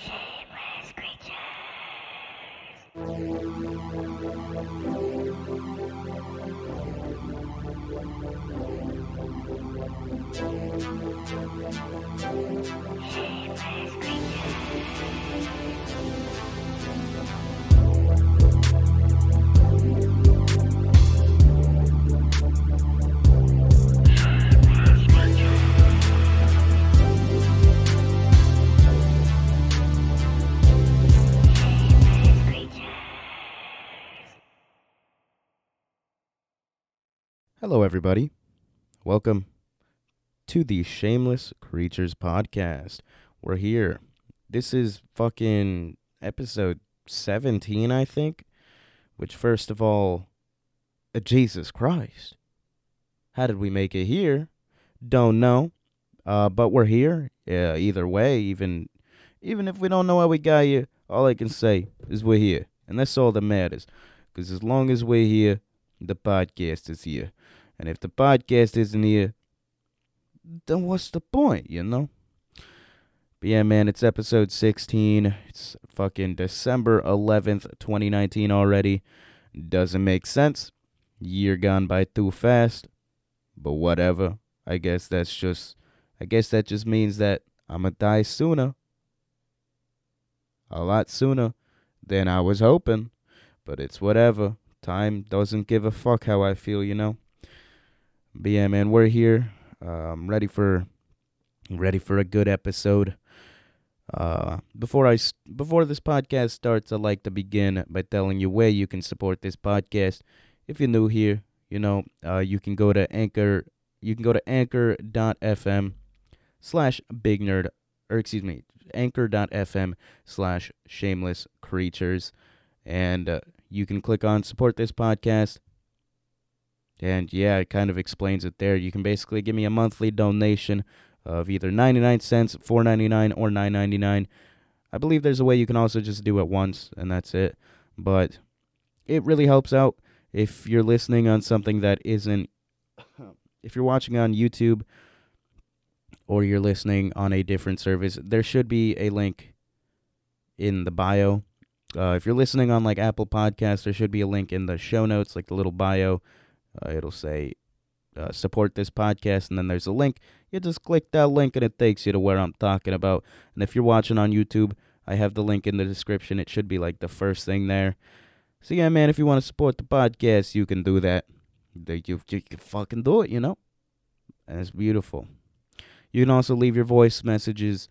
Shameless creatures. Shameless creatures. Everybody. Welcome to the Shameless Creatures podcast. We're here. This is fucking episode 17, I think. Which, first of all, uh, Jesus Christ. How did we make it here? Don't know. Uh, but we're here. Yeah, either way, even even if we don't know how we got here, all I can say is we're here. And that's all that matters. Because as long as we're here, the podcast is here. And if the podcast isn't here, then what's the point, you know? But yeah, man, it's episode 16. It's fucking December 11th, 2019 already. Doesn't make sense. Year gone by too fast. But whatever. I guess that's just, I guess that just means that I'm gonna die sooner. A lot sooner than I was hoping. But it's whatever. Time doesn't give a fuck how I feel, you know? But yeah, man, we're here. Uh, I'm ready for ready for a good episode. Uh, before I before this podcast starts, I'd like to begin by telling you where you can support this podcast. If you're new here, you know, uh, you can go to Anchor. You can go to anchor.fm slash big nerd, or excuse me, anchor.fm slash shameless creatures, and uh, you can click on support this podcast. And yeah, it kind of explains it there. You can basically give me a monthly donation of either 99 cents, 4.99 or 9.99. I believe there's a way you can also just do it once and that's it. But it really helps out if you're listening on something that isn't if you're watching on YouTube or you're listening on a different service, there should be a link in the bio. Uh, if you're listening on like Apple Podcasts, there should be a link in the show notes, like the little bio. Uh, it'll say uh, support this podcast, and then there's a link. You just click that link, and it takes you to where I'm talking about. And if you're watching on YouTube, I have the link in the description. It should be like the first thing there. So yeah, man, if you want to support the podcast, you can do that. You, you can fucking do it, you know. And it's beautiful. You can also leave your voice messages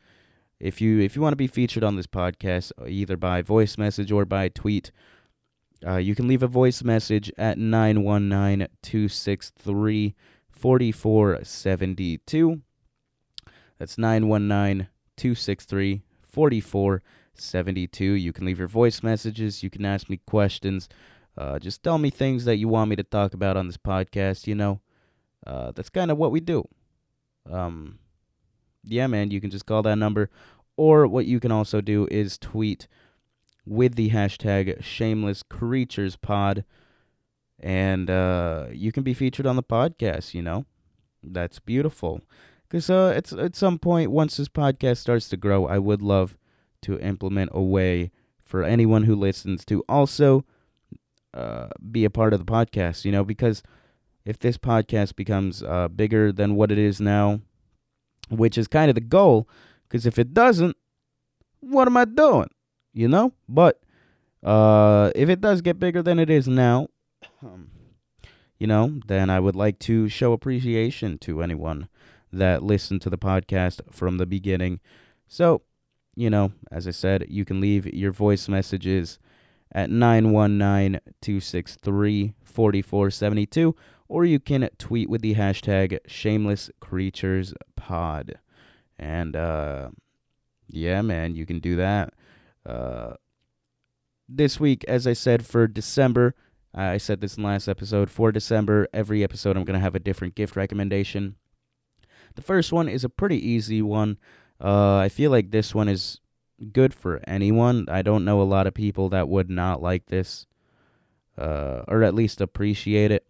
if you if you want to be featured on this podcast, either by voice message or by tweet. Uh, you can leave a voice message at 919 263 4472. That's 919 263 4472. You can leave your voice messages. You can ask me questions. Uh, just tell me things that you want me to talk about on this podcast. You know, uh, that's kind of what we do. Um, yeah, man, you can just call that number. Or what you can also do is tweet with the hashtag shameless creatures pod. And uh, you can be featured on the podcast you know? That's beautiful. Because uh, it's at some point once this podcast starts to grow i would love to implement a way for anyone who listens to also uh, be a part of the podcast you know? Because if this podcast becomes uh, bigger than what it is now which is kind of the goal because if it doesn't what am i doing you know? But uh if it does get bigger than it is now um, you know then i would like to show appreciation to anyone that listened to the podcast from the beginning. So you know as i said you can leave your voice messages at 919-263-4472 or you can tweet with the hashtag shameless creatures pod and uh yeah man you can do that uh, this week, as I said, for December, I said this in the last episode, for December, every episode I'm going to have a different gift recommendation. The first one is a pretty easy one. Uh, I feel like this one is good for anyone. I don't know a lot of people that would not like this, uh, or at least appreciate it.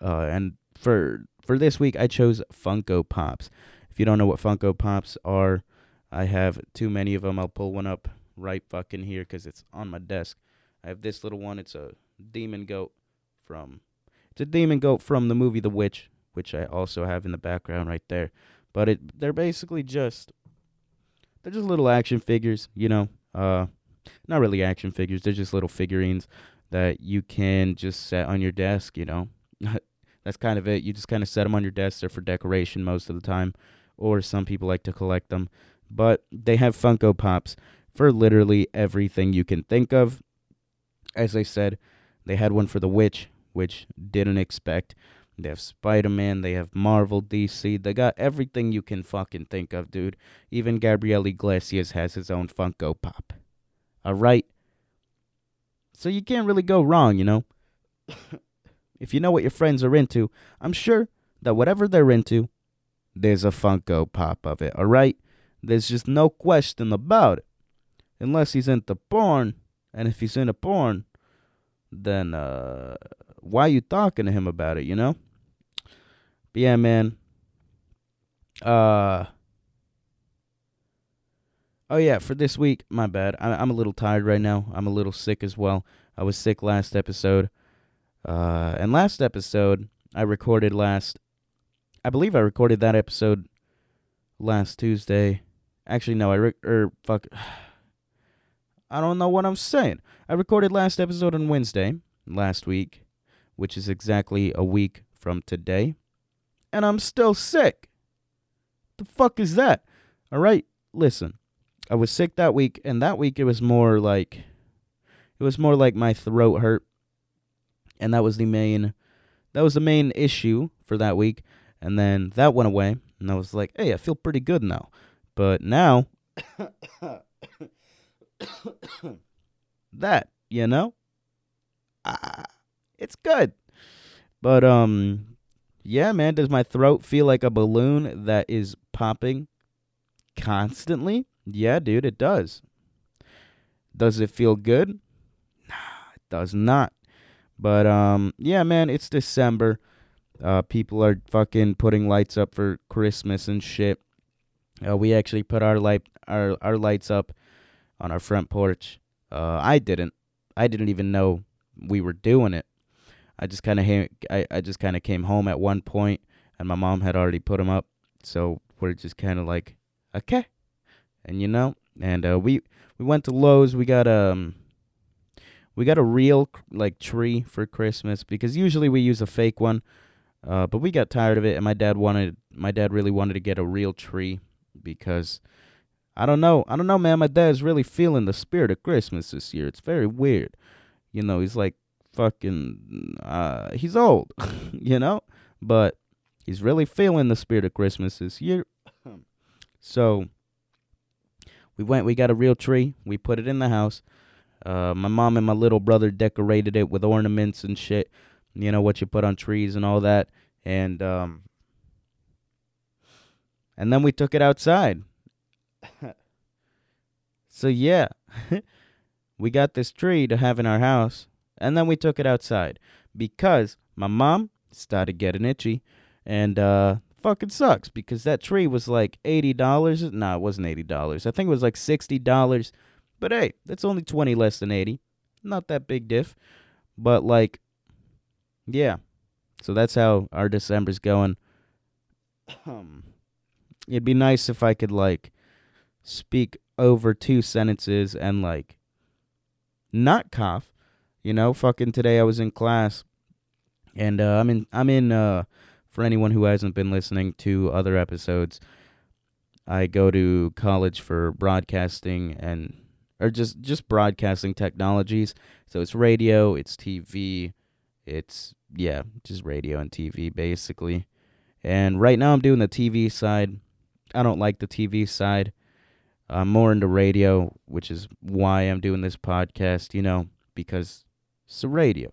Uh, and for for this week, I chose Funko Pops. If you don't know what Funko Pops are, I have too many of them. I'll pull one up right fucking here because it's on my desk. I have this little one. It's a demon goat from. It's a demon goat from the movie The Witch, which I also have in the background right there. But it they're basically just they're just little action figures, you know. Uh, not really action figures. They're just little figurines that you can just set on your desk, you know. That's kind of it. You just kind of set them on your desk. They're for decoration most of the time, or some people like to collect them. But they have Funko Pops for literally everything you can think of. As I said, they had one for The Witch, which didn't expect. They have Spider Man, they have Marvel, DC, they got everything you can fucking think of, dude. Even Gabriel Iglesias has his own Funko Pop. Alright? So you can't really go wrong, you know? if you know what your friends are into, I'm sure that whatever they're into, there's a Funko Pop of it, alright? There's just no question about it. Unless he's into porn, and if he's into porn, then uh why you talking to him about it, you know? But yeah, man. Uh Oh yeah, for this week, my bad. I I'm a little tired right now. I'm a little sick as well. I was sick last episode. Uh and last episode I recorded last I believe I recorded that episode last Tuesday. Actually no, I re- er fuck I don't know what I'm saying. I recorded last episode on Wednesday last week which is exactly a week from today, and I'm still sick. The fuck is that? All right, listen. I was sick that week, and that week it was more like it was more like my throat hurt, and that was the main that was the main issue for that week. And then that went away, and I was like, "Hey, I feel pretty good now." But now that, you know? Ah, it's good. But um yeah, man, does my throat feel like a balloon that is popping constantly? Yeah, dude, it does. Does it feel good? Nah, it does not. But um yeah, man, it's December. Uh people are fucking putting lights up for Christmas and shit. Uh, we actually put our light our our lights up on our front porch. Uh I didn't. I didn't even know we were doing it. I just kind of I, I just kind of came home at one point and my mom had already put them up. So we're just kind of like, okay. And you know, and uh, we we went to Lowe's. We got um we got a real like tree for Christmas because usually we use a fake one. Uh, but we got tired of it and my dad wanted my dad really wanted to get a real tree because I don't know. I don't know, man. My dad's really feeling the spirit of Christmas this year. It's very weird. You know, he's like fucking uh he's old, you know? But he's really feeling the spirit of Christmas this year. so we went we got a real tree. We put it in the house. Uh my mom and my little brother decorated it with ornaments and shit. You know what you put on trees and all that. And um and then we took it outside. so yeah. we got this tree to have in our house and then we took it outside because my mom started getting itchy and uh fucking sucks because that tree was like $80 no it wasn't $80 i think it was like $60 but hey that's only 20 less than 80 not that big diff. But like yeah. So that's how our december's going. Um it'd be nice if i could like speak over two sentences and like not cough you know, fucking today I was in class and uh, I'm in I'm in uh for anyone who hasn't been listening to other episodes, I go to college for broadcasting and or just just broadcasting technologies. So it's radio, it's TV, it's yeah, just radio and TV basically. And right now I'm doing the TV side. I don't like the TV side. I'm more into radio, which is why I'm doing this podcast, you know, because it's the radio.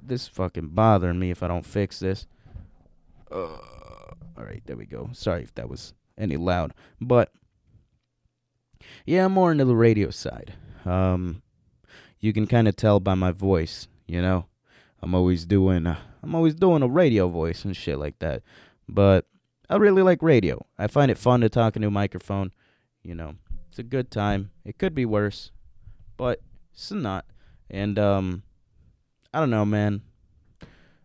This fucking bothering me if I don't fix this. Uh, all right, there we go. Sorry if that was any loud, but yeah, I'm more into the radio side. Um, you can kind of tell by my voice, you know. I'm always doing, uh, I'm always doing a radio voice and shit like that. But I really like radio. I find it fun to talk into a microphone. You know, it's a good time. It could be worse, but it's not. And um, I don't know, man.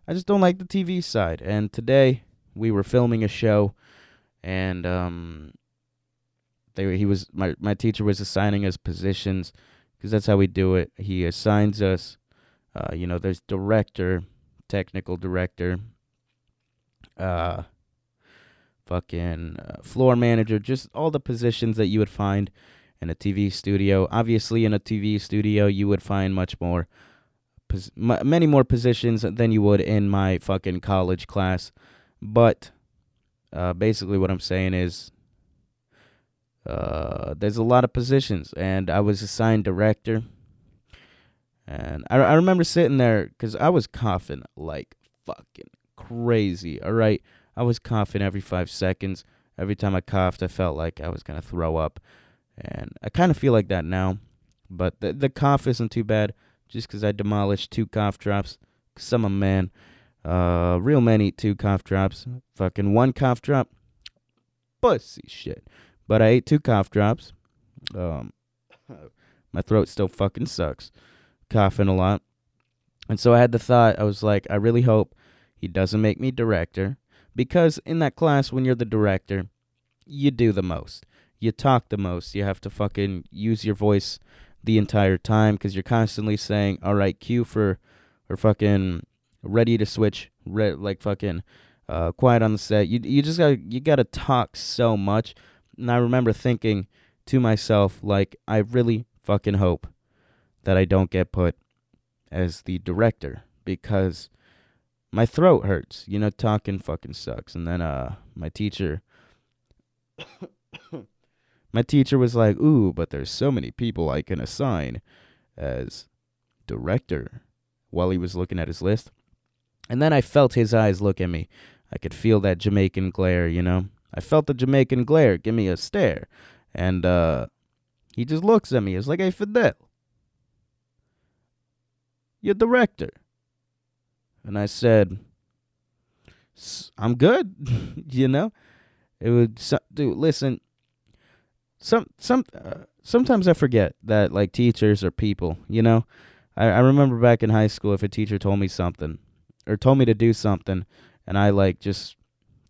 I just don't like the TV side. And today we were filming a show, and um, they he was my my teacher was assigning us positions because that's how we do it. He assigns us. Uh, you know, there's director, technical director, uh, fucking uh, floor manager, just all the positions that you would find in a TV studio. Obviously, in a TV studio, you would find much more, pos- m- many more positions than you would in my fucking college class. But uh, basically, what I'm saying is, uh, there's a lot of positions, and I was assigned director. And I, I remember sitting there because I was coughing like fucking crazy. All right. I was coughing every five seconds. Every time I coughed, I felt like I was going to throw up. And I kind of feel like that now. But the, the cough isn't too bad just because I demolished two cough drops. Because I'm a man. Uh, real men eat two cough drops. Fucking one cough drop. Pussy shit. But I ate two cough drops. Um, my throat still fucking sucks. Coughing a lot. And so I had the thought, I was like, I really hope he doesn't make me director. Because in that class, when you're the director, you do the most. You talk the most. You have to fucking use your voice the entire time because you're constantly saying, all right, cue for, or fucking ready to switch, re- like fucking uh, quiet on the set. You, you just gotta, you got to talk so much. And I remember thinking to myself, like, I really fucking hope that I don't get put as the director because my throat hurts. You know, talking fucking sucks. And then uh my teacher my teacher was like, "Ooh, but there's so many people I can assign as director." While he was looking at his list. And then I felt his eyes look at me. I could feel that Jamaican glare, you know. I felt the Jamaican glare give me a stare. And uh he just looks at me. It's like, "Hey, Fidel, you're director." And I said, "S- I'm good, you know? It would, so, listen, some, some, uh, sometimes I forget that, like, teachers are people, you know? I, I remember back in high school, if a teacher told me something, or told me to do something, and I, like, just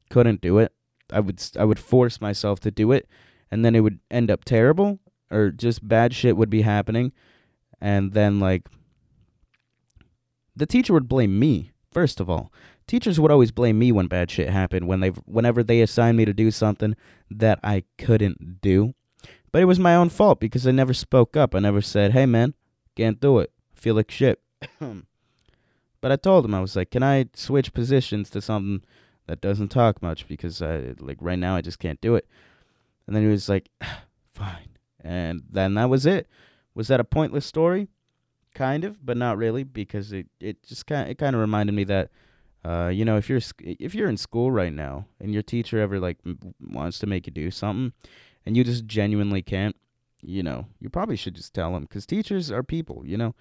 couldn't do it, I would, I would force myself to do it, and then it would end up terrible, or just bad shit would be happening, and then, like, the teacher would blame me first of all. Teachers would always blame me when bad shit happened when they whenever they assigned me to do something that i couldn't do. But it was my own fault because i never spoke up. I never said hey man can't do it. Feel like shit. But i told him i was like can i switch positions to something that doesn't talk much? Because i like right now i just can't do it. And then he was like fine. And then that was it. Was that a pointless story kind of, but not really because it, it just kind it kind of reminded me that uh you know if you're if you're in school right now and your teacher ever like wants to make you do something and you just genuinely can't you know you probably should just tell them because teachers are people you know?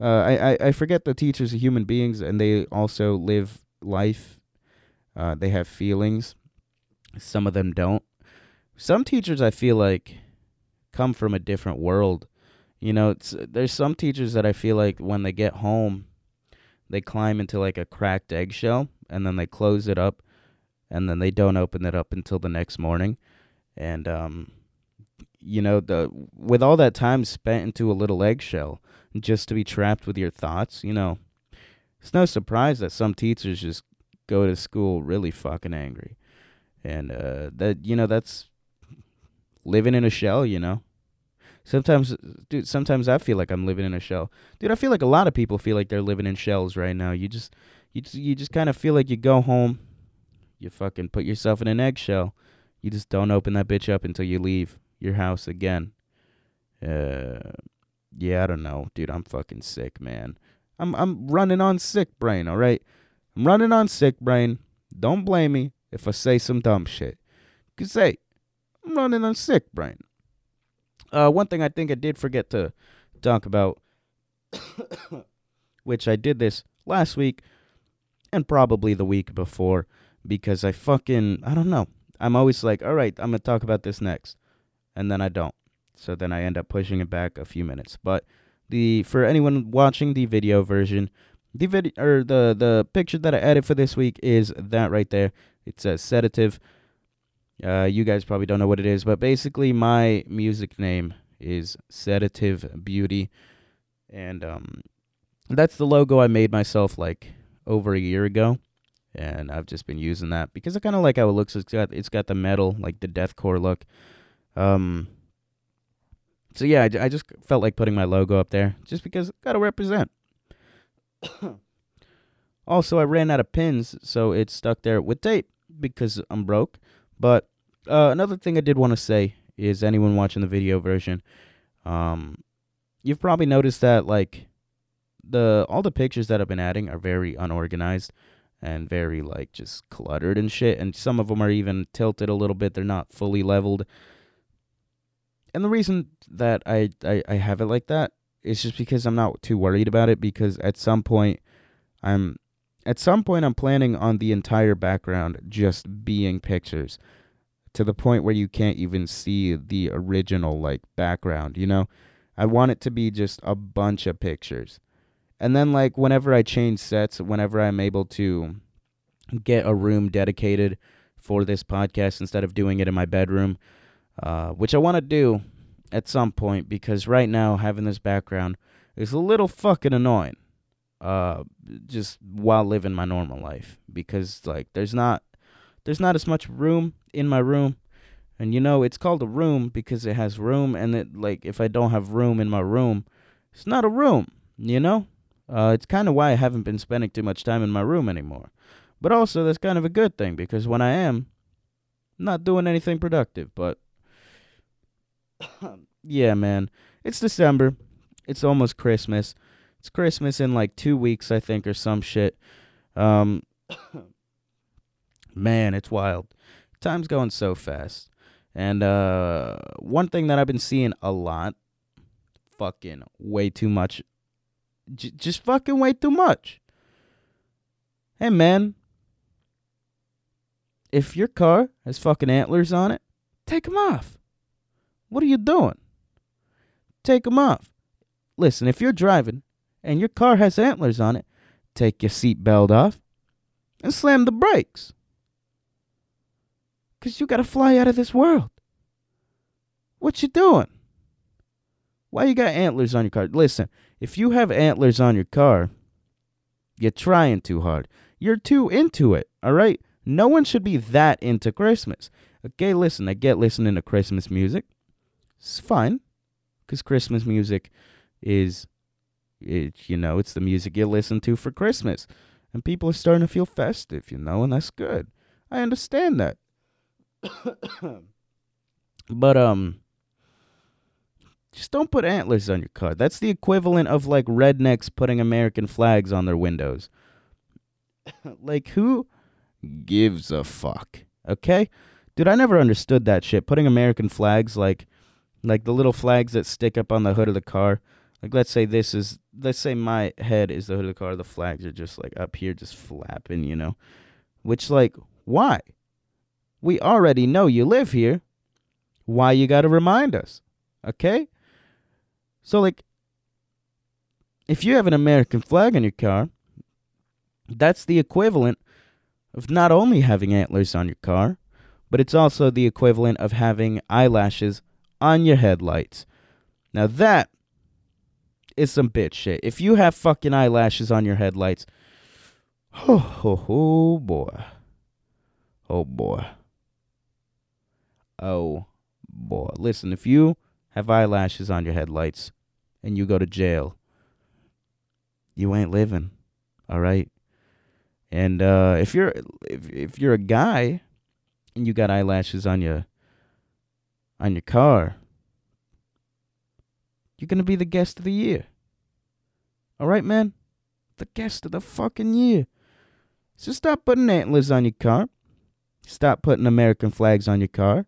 Uh I, I I forget the teachers are human beings and they also live life uh they have feelings. Some of them don't. Some teachers I feel like come from a different world you know, it's, there's some teachers that I feel like when they get home, they climb into like a cracked eggshell and then they close it up and then they don't open it up until the next morning. And um you know, the with all that time spent into a little eggshell just to be trapped with your thoughts, you know, it's no surprise that some teachers just go to school really fucking angry. And uh that you know, that's living in a shell, you know. Sometimes, dude, sometimes I feel like I'm living in a shell. Dude, I feel like a lot of people feel like they're living in shells right now. You just, you just, you just kind of feel like you go home, you fucking put yourself in an eggshell. You just don't open that bitch up until you leave your house again. Uh, yeah, I don't know, dude. I'm fucking sick, man. I'm, I'm running on sick brain. All right, I'm running on sick brain. Don't blame me if I say some dumb shit. Cause hey, I'm running on sick brain. Uh, one thing I think I did forget to talk about, which I did this last week and probably the week before, because I fucking I don't know. I'm always like, all right, I'm gonna talk about this next, and then I don't. So then I end up pushing it back a few minutes. But the for anyone watching the video version, the video or the the picture that I added for this week is that right there. It says sedative. Uh, you guys probably don't know what it is, but basically my music name is Sedative Beauty, and um, that's the logo I made myself like over a year ago, and I've just been using that because I kind of like how it looks. It's got it's got the metal like the deathcore look. Um, so yeah, I, I just felt like putting my logo up there just because gotta represent. also, I ran out of pins, so it's stuck there with tape because I'm broke. But uh, another thing I did want to say is anyone watching the video version, um, you've probably noticed that like the all the pictures that I've been adding are very unorganized and very like just cluttered and shit, and some of them are even tilted a little bit. They're not fully leveled. And the reason that I, I, I have it like that is just because I'm not too worried about it because at some point I'm at some point I'm planning on the entire background just being pictures to the point where you can't even see the original like background, you know? I want it to be just a bunch of pictures. And then like whenever I change sets, whenever I'm able to get a room dedicated for this podcast instead of doing it in my bedroom, uh, which I want to do at some point because right now having this background is a little fucking annoying. Uh, just while living my normal life because like there's not there's not as much room in my room, and you know it's called a room because it has room, and it like if I don't have room in my room, it's not a room. You know, uh, it's kind of why I haven't been spending too much time in my room anymore. But also that's kind of a good thing because when I am, I'm not doing anything productive, but yeah, man. It's December. It's almost Christmas. It's Christmas in like two weeks, I think, or some shit. Um, man, it's wild. Time's going so fast. And uh, one thing that I've been seeing a lot, fucking way too much, j- just fucking way too much. Hey, man, if your car has fucking antlers on it, take them off. What are you doing? Take them off. Listen, if you're driving and your car has antlers on it, take your seatbelt off and slam the brakes. Cause you gotta fly out of this world. What you doing? Why you got antlers on your car? Listen, if you have antlers on your car, you're trying too hard. You're too into it, all right? No one should be that into Christmas. Okay, listen, I get listening to Christmas music. It's fine because Christmas music is, it, you know, it's the music you listen to for Christmas. And people are starting to feel festive, you know, and that's good. I understand that. but, um, just don't put antlers on your car. That's the equivalent of like rednecks putting American flags on their windows. like, who gives a fuck? Okay? Dude, I never understood that shit. Putting American flags like like the little flags that stick up on the hood of the car. Like let's say this is let's say my head is the hood of the car, the flags are just like up here just flapping, you know. Which like why? We already know you live here. Why you got to remind us? Okay? So like if you have an American flag on your car, that's the equivalent of not only having antlers on your car, but it's also the equivalent of having eyelashes on your headlights. Now that is some bitch shit. If you have fucking eyelashes on your headlights, oh, oh, oh boy. Oh boy. Oh boy. Listen, if you have eyelashes on your headlights and you go to jail, you ain't living. All right? And uh, if you're if if you're a guy and you got eyelashes on your on your car, you're gonna be the guest of the year. All right, man, the guest of the fucking year. So stop putting antlers on your car. Stop putting American flags on your car.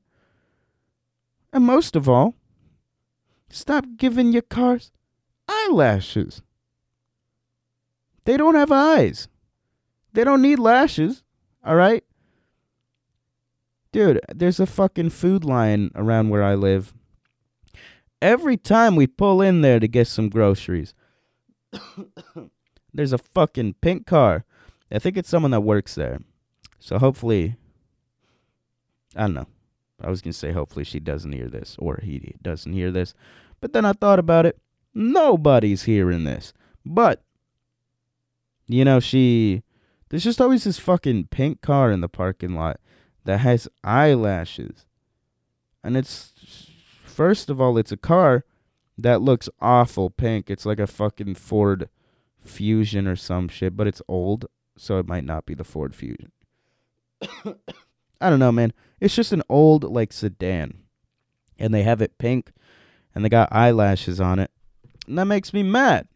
And most of all, stop giving your cars eyelashes. They don't have eyes. They don't need lashes. All right? Dude, there's a fucking Food Lion around where I live. Every time we pull in there to get some groceries, there's a fucking pink car. I think it's someone that works there. So hopefully, I don't know. I was gonna say hopefully she doesn't hear this or he doesn't hear this, but then I thought about it. Nobody's hearing this, but you know she. There's just always this fucking pink car in the parking lot that has eyelashes, and it's first of all it's a car that looks awful pink. It's like a fucking Ford Fusion or some shit, but it's old, so it might not be the Ford Fusion. I don't know, man. It's just an old like sedan. And they have it pink and they got eyelashes on it. And that makes me mad.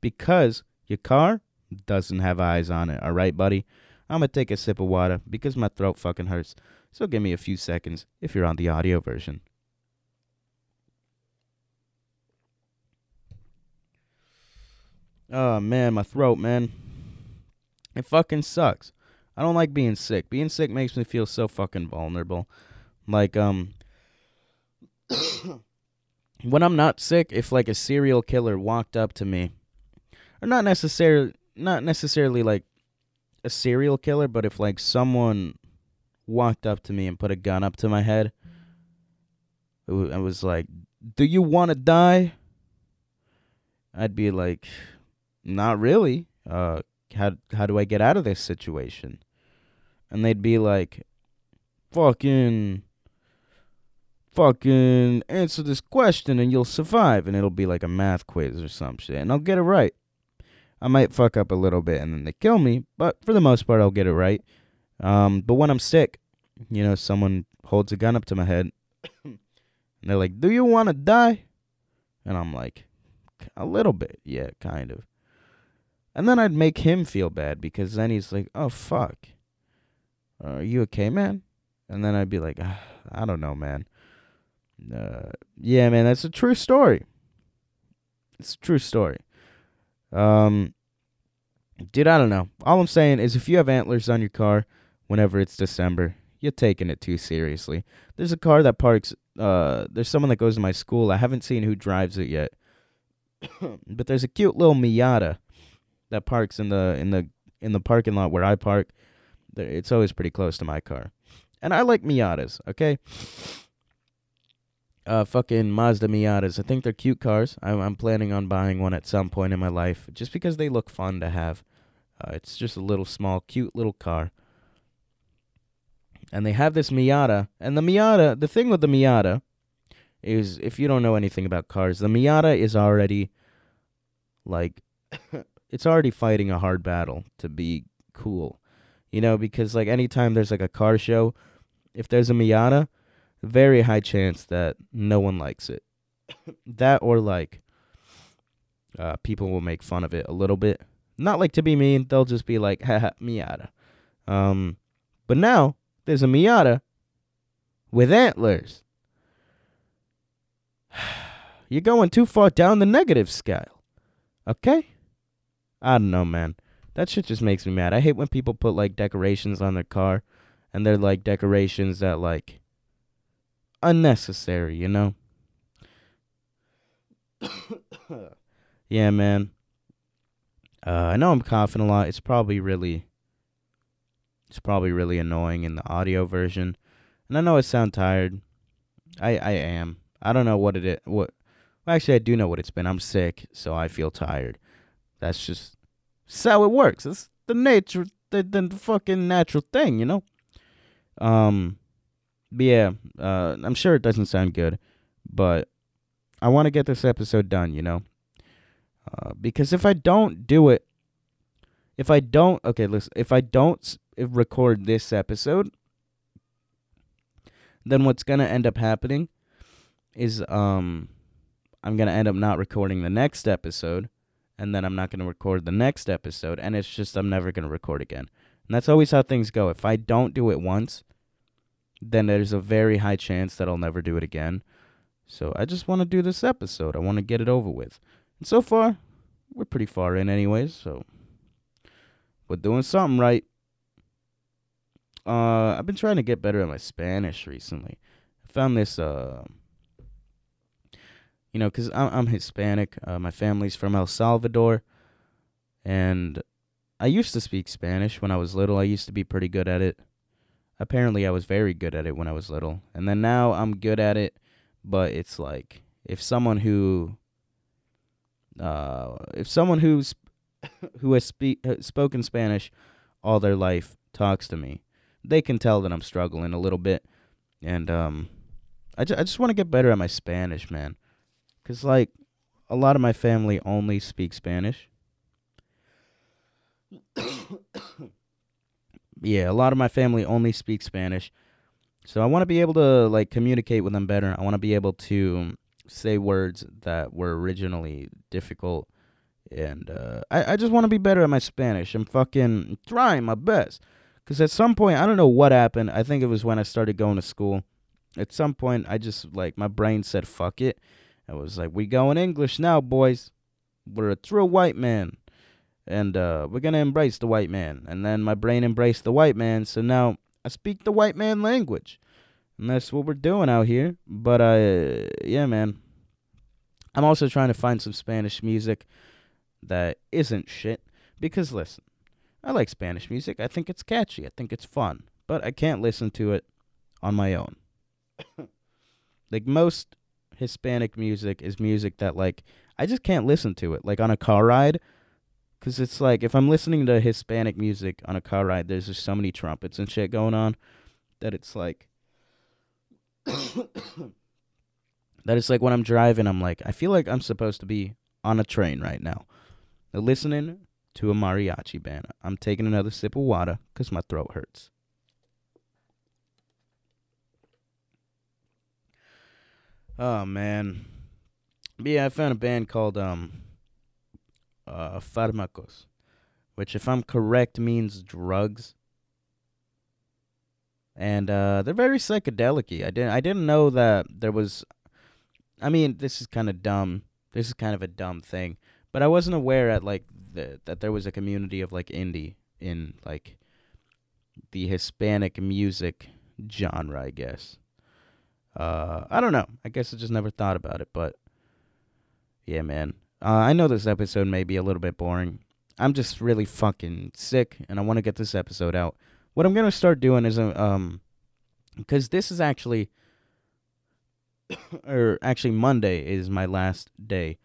Because your car doesn't have eyes on it, all right, buddy? I'm going to take a sip of water because my throat fucking hurts. So give me a few seconds if you're on the audio version. Oh man, my throat, man. It fucking sucks. I don't like being sick. Being sick makes me feel so fucking vulnerable. Like um when I'm not sick, if like a serial killer walked up to me, or not necessarily not necessarily like a serial killer, but if like someone walked up to me and put a gun up to my head, it was like, "Do you want to die?" I'd be like, "Not really. Uh, how how do I get out of this situation?" And they'd be like, "Fucking." Fucking answer this question and you'll survive, and it'll be like a math quiz or some shit, and I'll get it right. I might fuck up a little bit and then they kill me, but for the most part, I'll get it right. Um, but when I'm sick, you know, someone holds a gun up to my head and they're like, Do you want to die? And I'm like, A little bit, yeah, kind of. And then I'd make him feel bad because then he's like, Oh, fuck. Are you okay, man? And then I'd be like, "Ah, I don't know, man. Uh, yeah, man, that's a true story. It's a true story. Um, dude, I don't know. All I'm saying is, if you have antlers on your car, whenever it's December, you're taking it too seriously. There's a car that parks. Uh, there's someone that goes to my school. I haven't seen who drives it yet, but there's a cute little Miata that parks in the in the in the parking lot where I park. It's always pretty close to my car, and I like Miatas. Okay. Uh, fucking Mazda Miatas. I think they're cute cars. I'm, I'm planning on buying one at some point in my life, just because they look fun to have. Uh, it's just a little small, cute little car. And they have this Miata, and the Miata. The thing with the Miata is, if you don't know anything about cars, the Miata is already like, it's already fighting a hard battle to be cool, you know, because like anytime there's like a car show, if there's a Miata, very high chance that no one likes it. that or like uh, people will make fun of it a little bit. Not like to be mean, they'll just be like, haha, Miata. Um, but now there's a Miata with antlers. You're going too far down the negative scale. Okay? I don't know, man. That shit just makes me mad. I hate when people put like decorations on their car and they're like decorations that like unnecessary, you know? yeah, man. Uh, I know I'm coughing a lot. It's probably really it's probably really annoying in the audio version. And I know I sound tired. I I am. I don't know what it is. What well, actually I do know what it's been. I'm sick, so I feel tired. That's just that's how it works. It's the nature the, the fucking natural thing, you know? Um but yeah, uh, I'm sure it doesn't sound good, but I want to get this episode done, you know? Uh, because if I don't do it, if I don't, okay, listen, if I don't record this episode, then what's to end up happening is um, I'm to end up not recording the next episode, and then I'm not going to record the next episode, and it's just I'm never going to record again. And that's always how things go. If I don't do it once, then there's a very high chance that I'll never do it again. So I just want to do this episode. I want to get it over with. And so far, we're pretty far in, anyways. So we're doing something right. Uh, I've been trying to get better at my Spanish recently. I found this uh you know, because I'm, I'm Hispanic. Uh, my family's from El Salvador. And I used to speak Spanish when I was little. I used to be pretty good at it. Apparently, I was very good at it when I was little. And then now I'm good at it, but it's like if someone who uh, if someone who's who has uh, spoken Spanish all their life talks to me, they can tell that I'm struggling a little bit, and um, I ju- I just want to get better at my Spanish, man, cause like a lot of my family only speak Spanish. yeah, a lot of my family only speaks Spanish. So I want to be able to like communicate with them better. I want to be able to say words that were originally difficult and uh, I, I just want to be better at my Spanish. I'm fucking trying my best. Because at some point, I don't know what happened. I think it was when I started going to school. At some point, I just, like, my brain said, fuck it. I was like, we going English now, boys. We're a true white man. And uh, we're going to embrace the white man. And then my brain embraced the white man. So now I speak the white man language. And that's what we're doing out here. But, uh, yeah, man. I'm also trying to find some Spanish music that isn't shit. Because listen, I like Spanish music. I think it's catchy. I think it's fun. But I can't listen to it on my own. like most Hispanic music is music that like I just can't listen to it like on a car ride cuz it's like if I'm listening to Hispanic music on a car ride there's just so many trumpets and shit going on that it's like that it's like when I'm driving I'm like I feel like I'm supposed to be on a train right now listening to a mariachi band. I'm taking another sip of water because my throat hurts. Oh man, but yeah, I found a band called um, uh, Farmacos, which, if I'm correct, means drugs. And uh, they're very psychedelic I didn't I didn't know that there was. I mean, this is kind of dumb. This is kind of a dumb thing but I wasn't aware at like the, that there was a community of like indie in like the Hispanic music genre, I guess. Uh, I don't know. I guess I just never thought about it, but yeah, man. Uh, I know this episode may be a little bit boring. I'm just really fucking sick, and I want to get this episode out. What I'm gonna start doing is uh, um, because this is actually, or actually Monday is my last day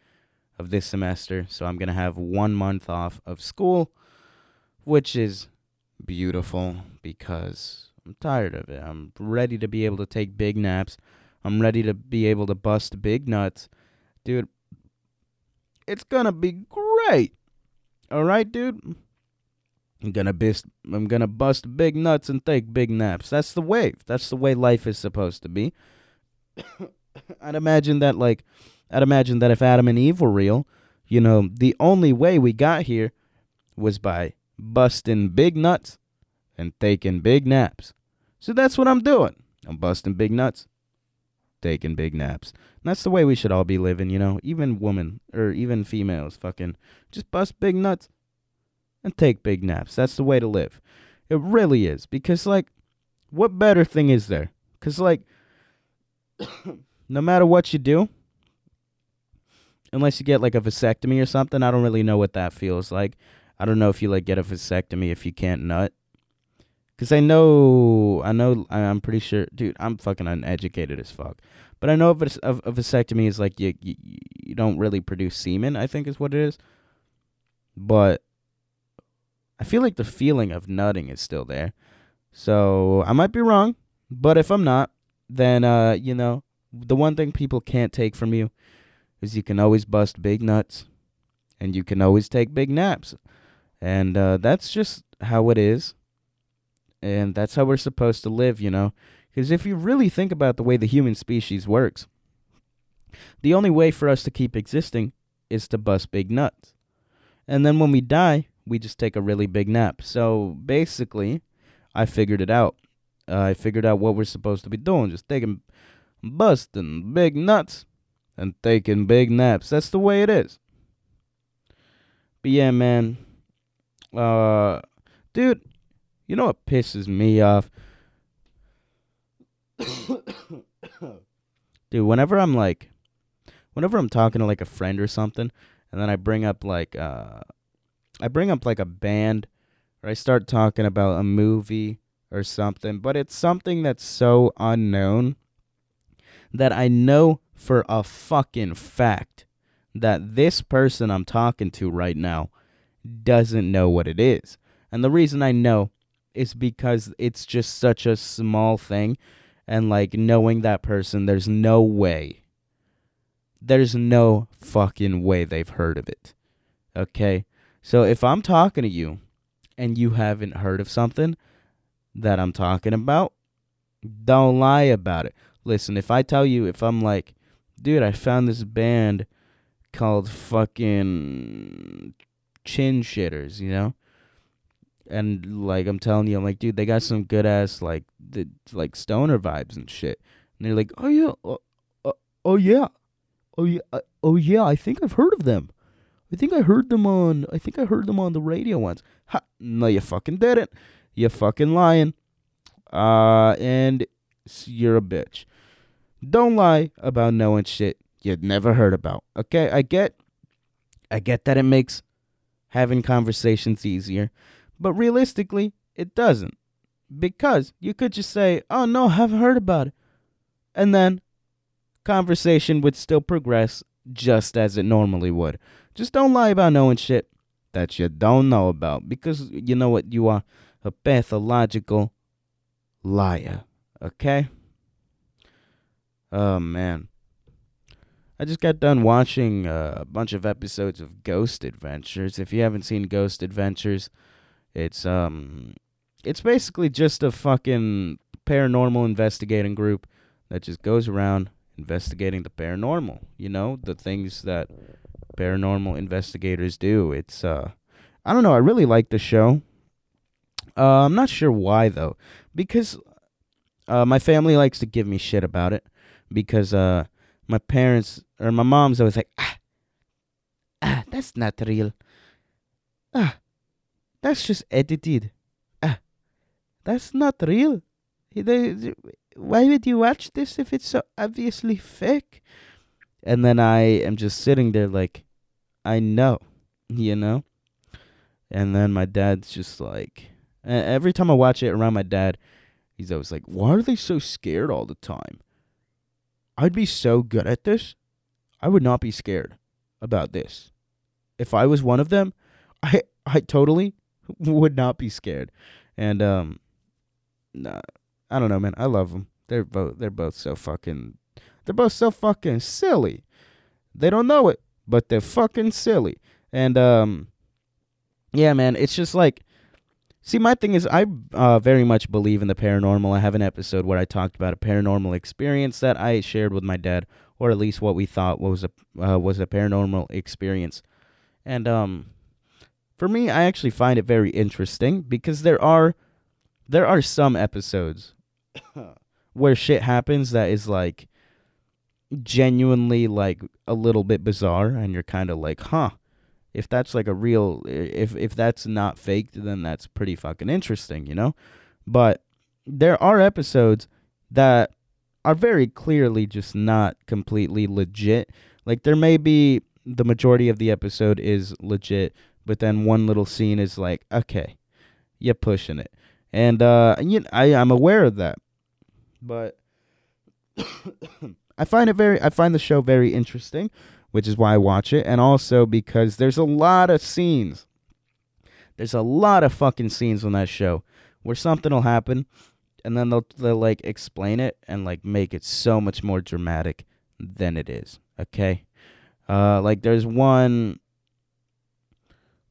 of this semester. So I'm to have one month off of school, which is beautiful because I'm tired of it. I'm ready to be able to take big naps. I'm ready to be able to bust big nuts. Dude, it's to be great. All right, dude? I'm gonna bust I'm gonna bust big nuts and take big naps. That's the wave. That's the way life is supposed to be. I'd imagine that like I'd imagine that if Adam and Eve were real, you know, the only way we got here was by busting big nuts and taking big naps. So that's what I'm doing. I'm busting big nuts, taking big naps. And that's the way we should all be living, you know, even women or even females fucking just bust big nuts and take big naps. That's the way to live. It really is because like what better thing is there? Cuz like no matter what you do, unless you get like a vasectomy or something. I don't really know what that feels like. I don't know if you like get a vasectomy if you can't nut. Cause I know, I know, I'm pretty sure, dude. I'm fucking uneducated as fuck, but I know a, a vasectomy is like you, you, you don't really produce semen. I think is what it is, but I feel like the feeling of nutting is still there. So I might be wrong, but if I'm not, then uh, you know, the one thing people can't take from you is you can always bust big nuts and you can always take big naps. And uh, that's just how it is. And that's how we're supposed to live, you know? Because if you really think about the way the human species works, the only way for us to keep existing is to bust big nuts. And then when we die, we just take a really big nap. So basically, I figured it out. Uh, I figured out what we're supposed to be doing, just taking, busting big nuts and taking big naps. That's the way it is. But yeah, man. Uh dude, you know what pisses me off? dude, whenever I'm like whenever I'm talking to like a friend or something, and then I bring up like uh, I bring up like a band, or I start talking about a movie or something, but it's something that's so unknown that I know for a fucking fact that this person I'm talking to right now doesn't know what it is. And the reason I know is because it's just such a small thing and like knowing that person there's no way there's no fucking way they've heard of it. Okay? So if I'm talking to you and you haven't heard of something that I'm talking about, don't lie about it. Listen, if I tell you, if I'm like, dude, I found this band called fucking Chin Shitters, you know? And like I'm telling you, I'm like, dude, they got some good ass like the like stoner vibes and shit. And they're like, oh yeah, oh, oh, oh yeah, oh yeah, uh, oh yeah, I think I've heard of them. I think I heard them on. I think I heard them on the radio once. Ha! No, you fucking didn't. You fucking lying. Uh, and you're a bitch. Don't lie about knowing shit you'd never heard about. Okay, I get, I get that it makes having conversations easier, but realistically, it doesn't. Because you could just say, "Oh no, haven't heard about it," and then conversation would still progress just as it normally would. Just don't lie about knowing shit that you don't know about, because you know what you are a pathological liar. Okay. Oh man. I just got done watching uh, a bunch of episodes of Ghost Adventures. If you haven't seen Ghost Adventures, it's um it's basically just a fucking paranormal investigating group that just goes around investigating the paranormal, you know, the things that paranormal investigators do. It's uh I don't know, I really like the show. Uh, I'm not sure why though, because uh, my family likes to give me shit about it because uh, my parents or my mom's always like, ah, ah, that's not real. Ah, that's just edited. Ah, that's not real. Why would you watch this if it's so obviously fake? And then I am just sitting there like, I know, you know? And then my dad's just like, every time I watch it around my dad, he's always like, why are they so scared all the time? I'd be so good at this. I would not be scared about this. If I was one of them, I I totally would not be scared. And um nah, I don't know, man. I love them. They're both they're both so fucking they're both so fucking silly. They don't know it, but they're fucking silly. And um yeah, man, it's just like See, my thing is, I uh, very much believe in the paranormal. I have an episode where I talked about a paranormal experience that I shared with my dad, or at least what we thought was a uh, was a paranormal experience. And um, for me, I actually find it very interesting because there are there are some episodes where shit happens that is like genuinely like a little bit bizarre, and you're kind of like, huh if that's like a real if if that's not faked then that's pretty fucking interesting you know? But there are episodes that are very clearly just not completely legit. Like there may be the majority of the episode is legit but then one little scene is like okay you're pushing it and uh you, I I'm aware of that but I find it very I find the show very interesting which is why I watch it, and also because there's a lot of scenes. There's a lot of fucking scenes on that show where something will happen, and then they'll they'll like explain it and like make it so much more dramatic than it is. Okay, uh, like there's one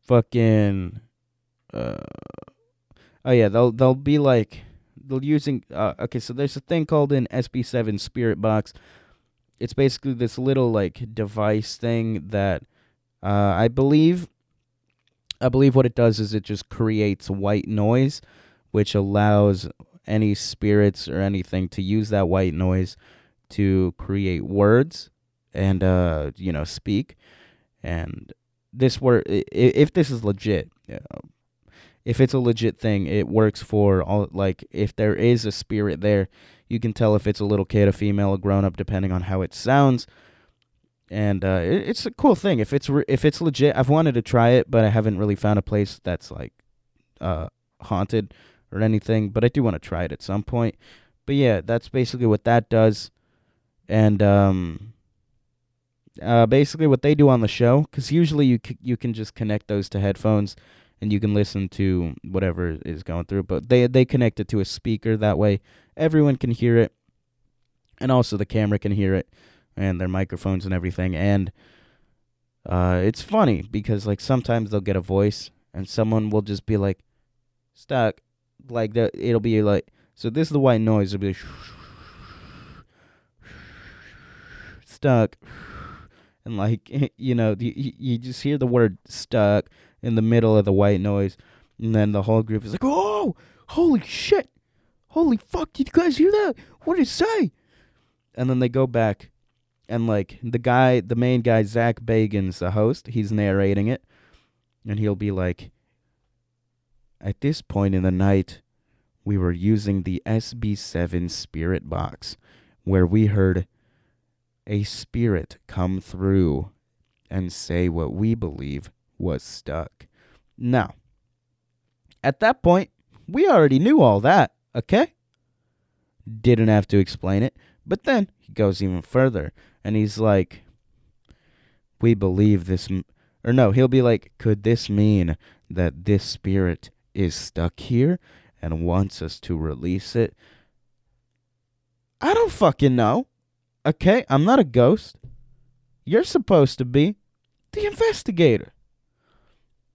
fucking uh, oh yeah, they'll they'll be like they'll using uh, okay, so there's a thing called an SB7 Spirit Box it's basically this little like device thing that uh, I believe I believe what it does is it just creates white noise, which allows any spirits or anything to use that white noise to create words and uh, you know speak. And this word, if this is legit, you know, if it's a legit thing, it works for all. Like if there is a spirit there, you can tell if it's a little kid, a female, a grown up, depending on how it sounds. and uh, it, it's a cool thing. If it's re- if it's legit, I've wanted to try it, but I haven't really found a place that's like uh, haunted or anything. But I do want to try it at some point. But yeah, that's basically what that does, and um, uh, basically what they do on the show. Because usually you c- you can just connect those to headphones, and you can listen to whatever is going through. But they they connect it to a speaker that way everyone can hear it, and also the camera can hear it, and their microphones and everything. And uh, it's funny because like sometimes they'll get a voice, and someone will just be like stuck, like the it'll be like so. This is the white noise. It'll be like, stuck, and like you know you you just hear the word stuck in the middle of the white noise, and then the whole group is like, oh, holy shit. Holy fuck, did you guys hear that? What did it say? And then they go back and like the guy the main guy, Zak Bagans, the host, he's narrating it. And he'll be like At this point in the night, we were using the SB seven spirit box, where we heard a spirit come through and say what we believe was stuck. Now, at that point, we already knew all that, okay? Didn't have to explain it. But then he goes even further and he's like, We believe this. M-, or no, he'll be like, Could this mean that this spirit is stuck here and wants us to release it? I don't fucking know. Okay? I'm not a ghost. You're supposed to be the investigator.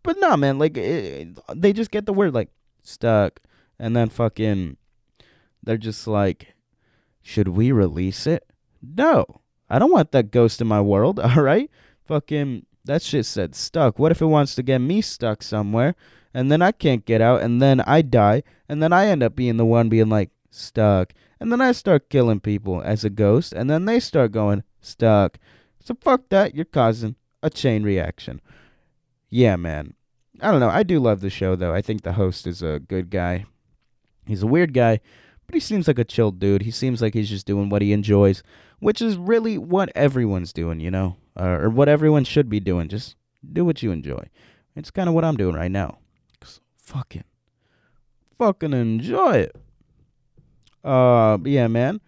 But nah, man, like, it, they just get the word, like, stuck. And then fucking, they're just like, should we release it? No. I don't want that ghost in my world, all right? Fucking, that shit said stuck. What if it wants to get me stuck somewhere? And then I can't get out, and then I die, and then I end up being the one being like, stuck. And then I start killing people as a ghost, and then they start going, stuck. So fuck that, you're causing a chain reaction. Yeah, man. I don't know. I do love the show, though. I think the host is a good guy. He's a weird guy, but he seems like a chill dude. He seems like he's just doing what he enjoys, which is really what everyone's doing, you know, uh, or what everyone should be doing. Just do what you enjoy. It's kind of what I'm doing right now. Cause fucking, fucking enjoy it. Uh, yeah, man.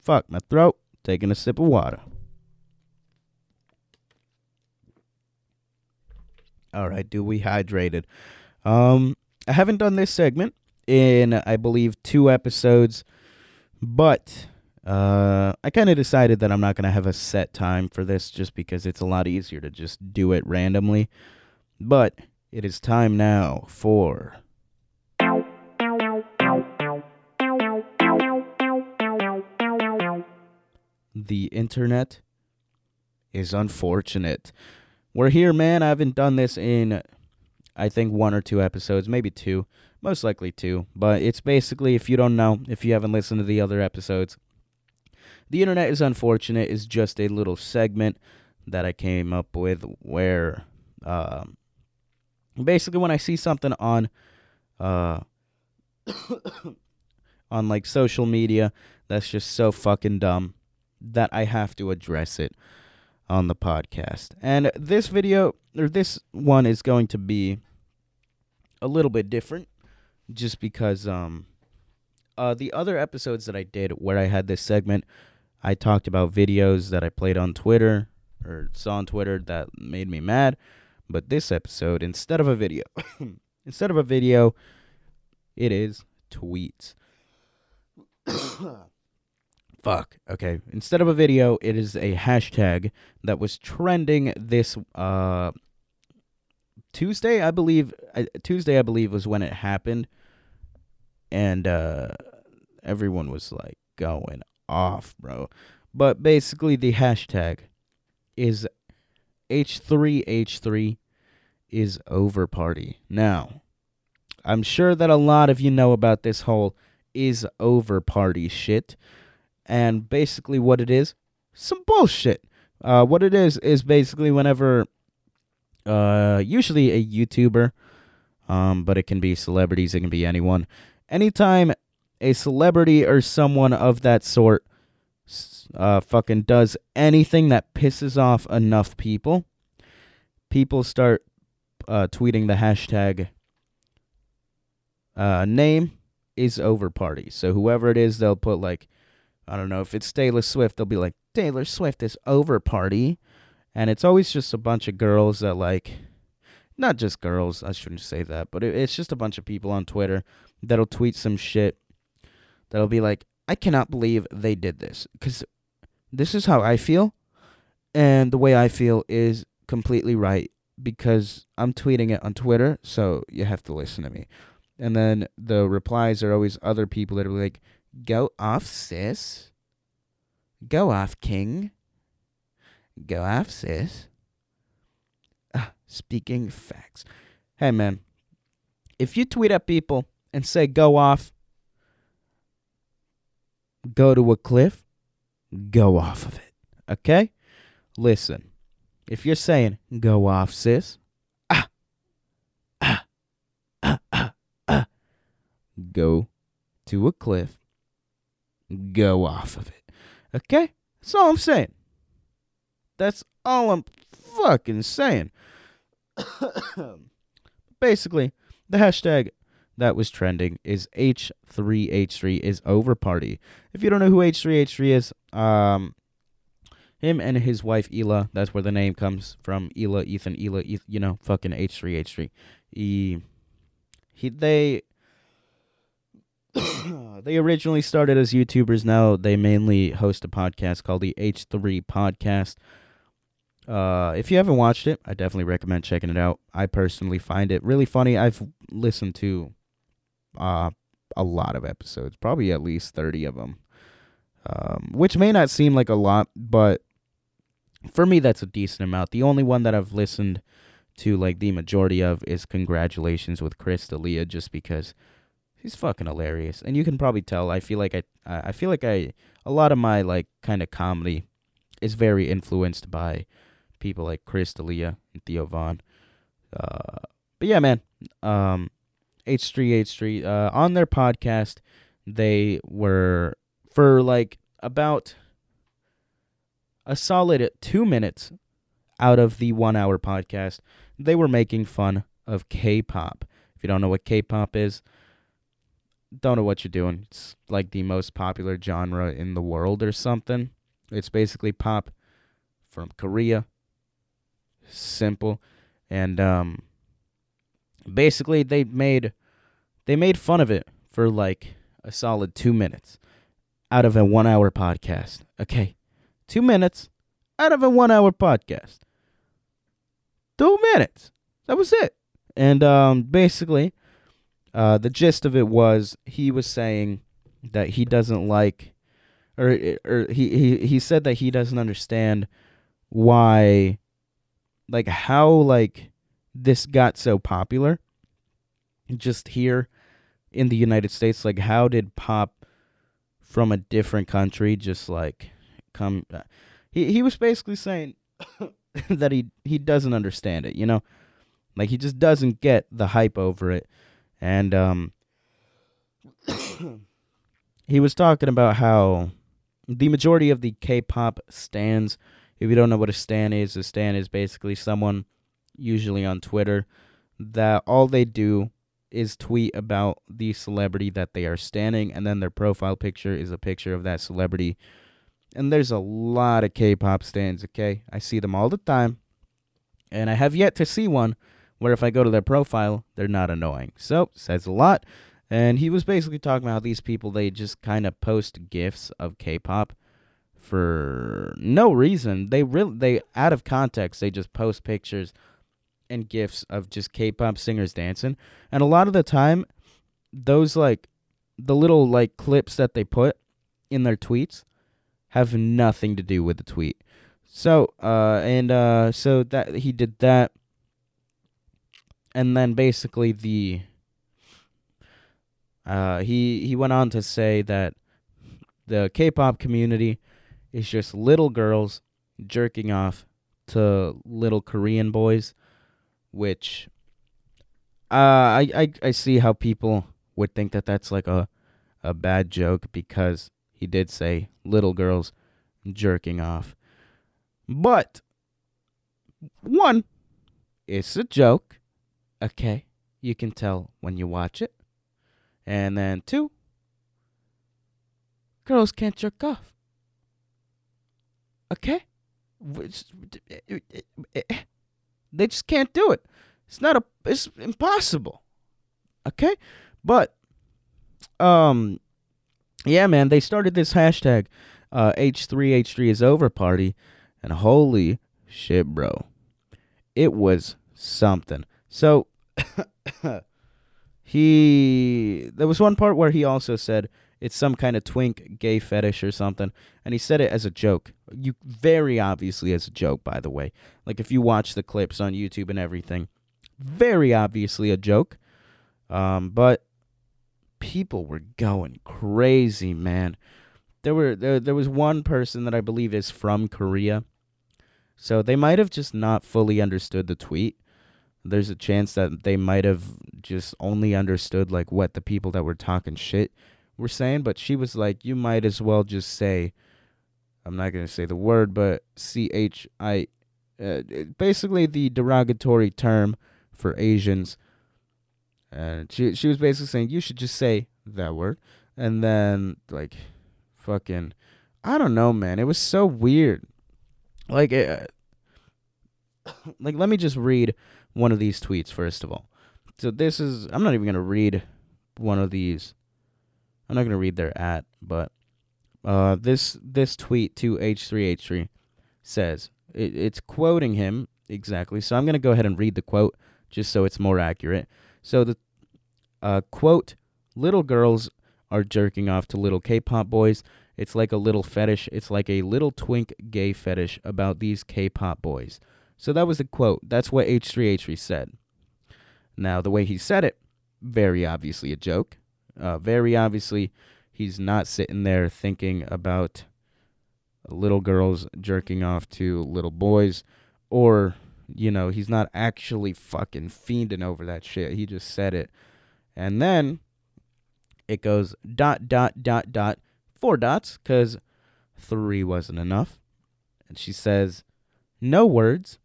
Fuck my throat. Taking a sip of water. All right, do we hydrated? Um, I haven't done this segment in I believe two episodes, but uh, I kind of decided that I'm not gonna have a set time for this just because it's a lot easier to just do it randomly. But it is time now for the internet is unfortunate. We're here, man. I haven't done this in, I think, one or two episodes, maybe two, most likely two. But it's basically, if you don't know, if you haven't listened to the other episodes, the internet is unfortunate is just a little segment that I came up with where, um, basically, when I see something on, uh, on like social media that's just so fucking dumb that I have to address it on the podcast. And this video or this one is going to be a little bit different just because um uh the other episodes that I did where I had this segment I talked about videos that I played on Twitter or saw on Twitter that made me mad, but this episode instead of a video instead of a video it is tweets. Fuck. Okay. Instead of a video, it is a hashtag that was trending this uh Tuesday, I believe. Uh, Tuesday, I believe, was when it happened, and uh everyone was like going off, bro. But basically, the hashtag is H3H3 is over party. Now, I'm sure that a lot of you know about this whole is over party shit. And basically, what it is, some bullshit. Uh, what it is is basically whenever, uh, usually a YouTuber, um, but it can be celebrities, it can be anyone. Anytime a celebrity or someone of that sort uh, fucking does anything that pisses off enough people, people start uh, tweeting the hashtag uh, name is over party. So whoever it is, they'll put like, I don't know, if it's Taylor Swift, they'll be like, Taylor Swift is over party. And it's always just a bunch of girls that like, not just girls, I shouldn't say that, but it, it's just a bunch of people on Twitter that'll tweet some shit that'll be like, I cannot believe they did this. Because this is how I feel. And the way I feel is completely right because I'm tweeting it on Twitter, so you have to listen to me. And then the replies are always other people that are like, "Go off, sis. Go off, king. Go off, sis." Ah, speaking facts. Hey, man. If you tweet at people and say "go off," go to a cliff, go off of it. Okay? Listen. If you're saying "go off, sis," ah, ah, ah, ah, ah, go to a cliff, go off of it. Okay? That's all I'm saying. That's all I'm fucking saying. Basically, the hashtag that was trending is H3H3 is over party. If you don't know who H3H3 is, um, him and his wife Ela, that's where the name comes from. Ela, Ethan, Ela, you know, fucking H3H3. He, he, they, they originally started as YouTubers. Now they mainly host a podcast called the H3 Podcast. Uh, if you haven't watched it, I definitely recommend checking it out. I personally find it really funny. I've listened to uh, a lot of episodes, probably at least 30 of them, um, which may not seem like a lot, but for me, that's a decent amount. The only one that I've listened to, like, the majority of is Congratulations with Chris D'Elia, just because he's fucking hilarious. And you can probably tell, I feel like I, I feel like I, a lot of my, like, kind of comedy is very influenced by people like Chris D'Elia and Theo Von. Uh, but yeah, man, um, H3H3, uh, on their podcast, they were, for like about a solid two minutes out of the one hour podcast, they were making fun of K pop. If you don't know what K pop is, don't know what you're doing. It's like the most popular genre in the world or something. It's basically pop from Korea. Simple. And um basically they made they made fun of it for like a solid 2 minutes out of a 1 hour podcast. Okay. 2 minutes out of a 1 hour podcast. 2 minutes. That was it. And um basically uh the gist of it was he was saying that he doesn't like or or he he he said that he doesn't understand why like how like this got so popular just here in the United States like how did pop from a different country just like come uh, he he was basically saying that he he doesn't understand it, you know? Like he just doesn't get the hype over it. And um he was talking about how the majority of the K-pop stans. If you don't know what a stan is, a stan is basically someone, usually on Twitter, that all they do is tweet about the celebrity that they are stanning, and then their profile picture is a picture of that celebrity. And there's a lot of K-pop stans. Okay, I see them all the time, and I have yet to see one where if I go to their profile, they're not annoying. So says a lot. And he was basically talking about these people, they just kind of post gifs of K-pop for no reason. They really they out of context, they just post pictures and gifs of just K-pop singers dancing. And a lot of the time those like the little like clips that they put in their tweets have nothing to do with the tweet. So, uh and uh so that he did that and then basically the uh, he he went on to say that the K-pop community is just little girls jerking off to little Korean boys, which uh, I, I I see how people would think that that's like a a bad joke because he did say little girls jerking off. But one, it's a joke. Okay, you can tell when you watch it. And then two, girls can't jerk off. Okay? Eh, eh, eh, They just can't do it. It's not a it's impossible. Okay? But um yeah, man, they started this hashtag uh H3H3 is over party and holy shit, bro. It was something. So he there was one part where he also said it's some kind of twink gay fetish or something. And he said it as a joke. You very obviously as a joke by the way. Like if you watch the clips on youtube and everything very obviously a joke. Um but people were going crazy man. There were there, there was one person that i believe is from korea. So they might have just not fully understood the tweet. There's a chance that they might have just only understood like what the people that were talking shit were saying but she was like you might as well just say i'm not going to say the word but c h i uh, basically the derogatory term for asians and she she was basically saying you should just say that word and then like fucking i don't know man it was so weird like it, like let me just read one of these tweets first of all. So this is I'm not even gonna read one of these. I'm not gonna read their at, but uh, this this tweet to H3H3 says it, it's quoting him exactly. So I'm gonna go ahead and read the quote just so it's more accurate. So the uh, quote: "Little girls are jerking off to little K-pop boys. It's like a little fetish. It's like a little twink gay fetish about these K-pop boys." So that was the quote. That's what H3H3 said. Now, the way he said it, very obviously a joke. Uh, very obviously, he's not sitting there thinking about little girls jerking off to little boys, or, you know, he's not actually fucking fiending over that shit. He just said it. And then it goes dot, dot, dot, dot, four dots, because three wasn't enough. And she says, no words.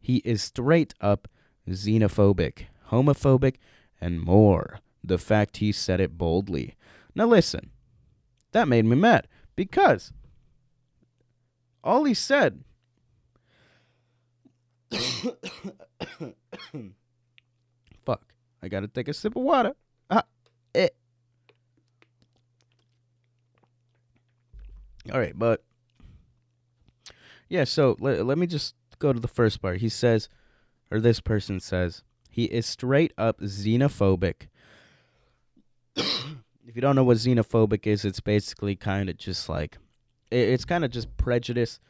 He is straight up xenophobic, homophobic, and more. The fact he said it boldly. Now listen, that made me mad because all he said. Fuck. I gotta take a sip of water. Ah, eh. All right, but yeah, so let, let me just go to the first part. He says, or this person says, he is straight up xenophobic. If you don't know what xenophobic is, it's basically kind of just like, it, it's kind of just prejudice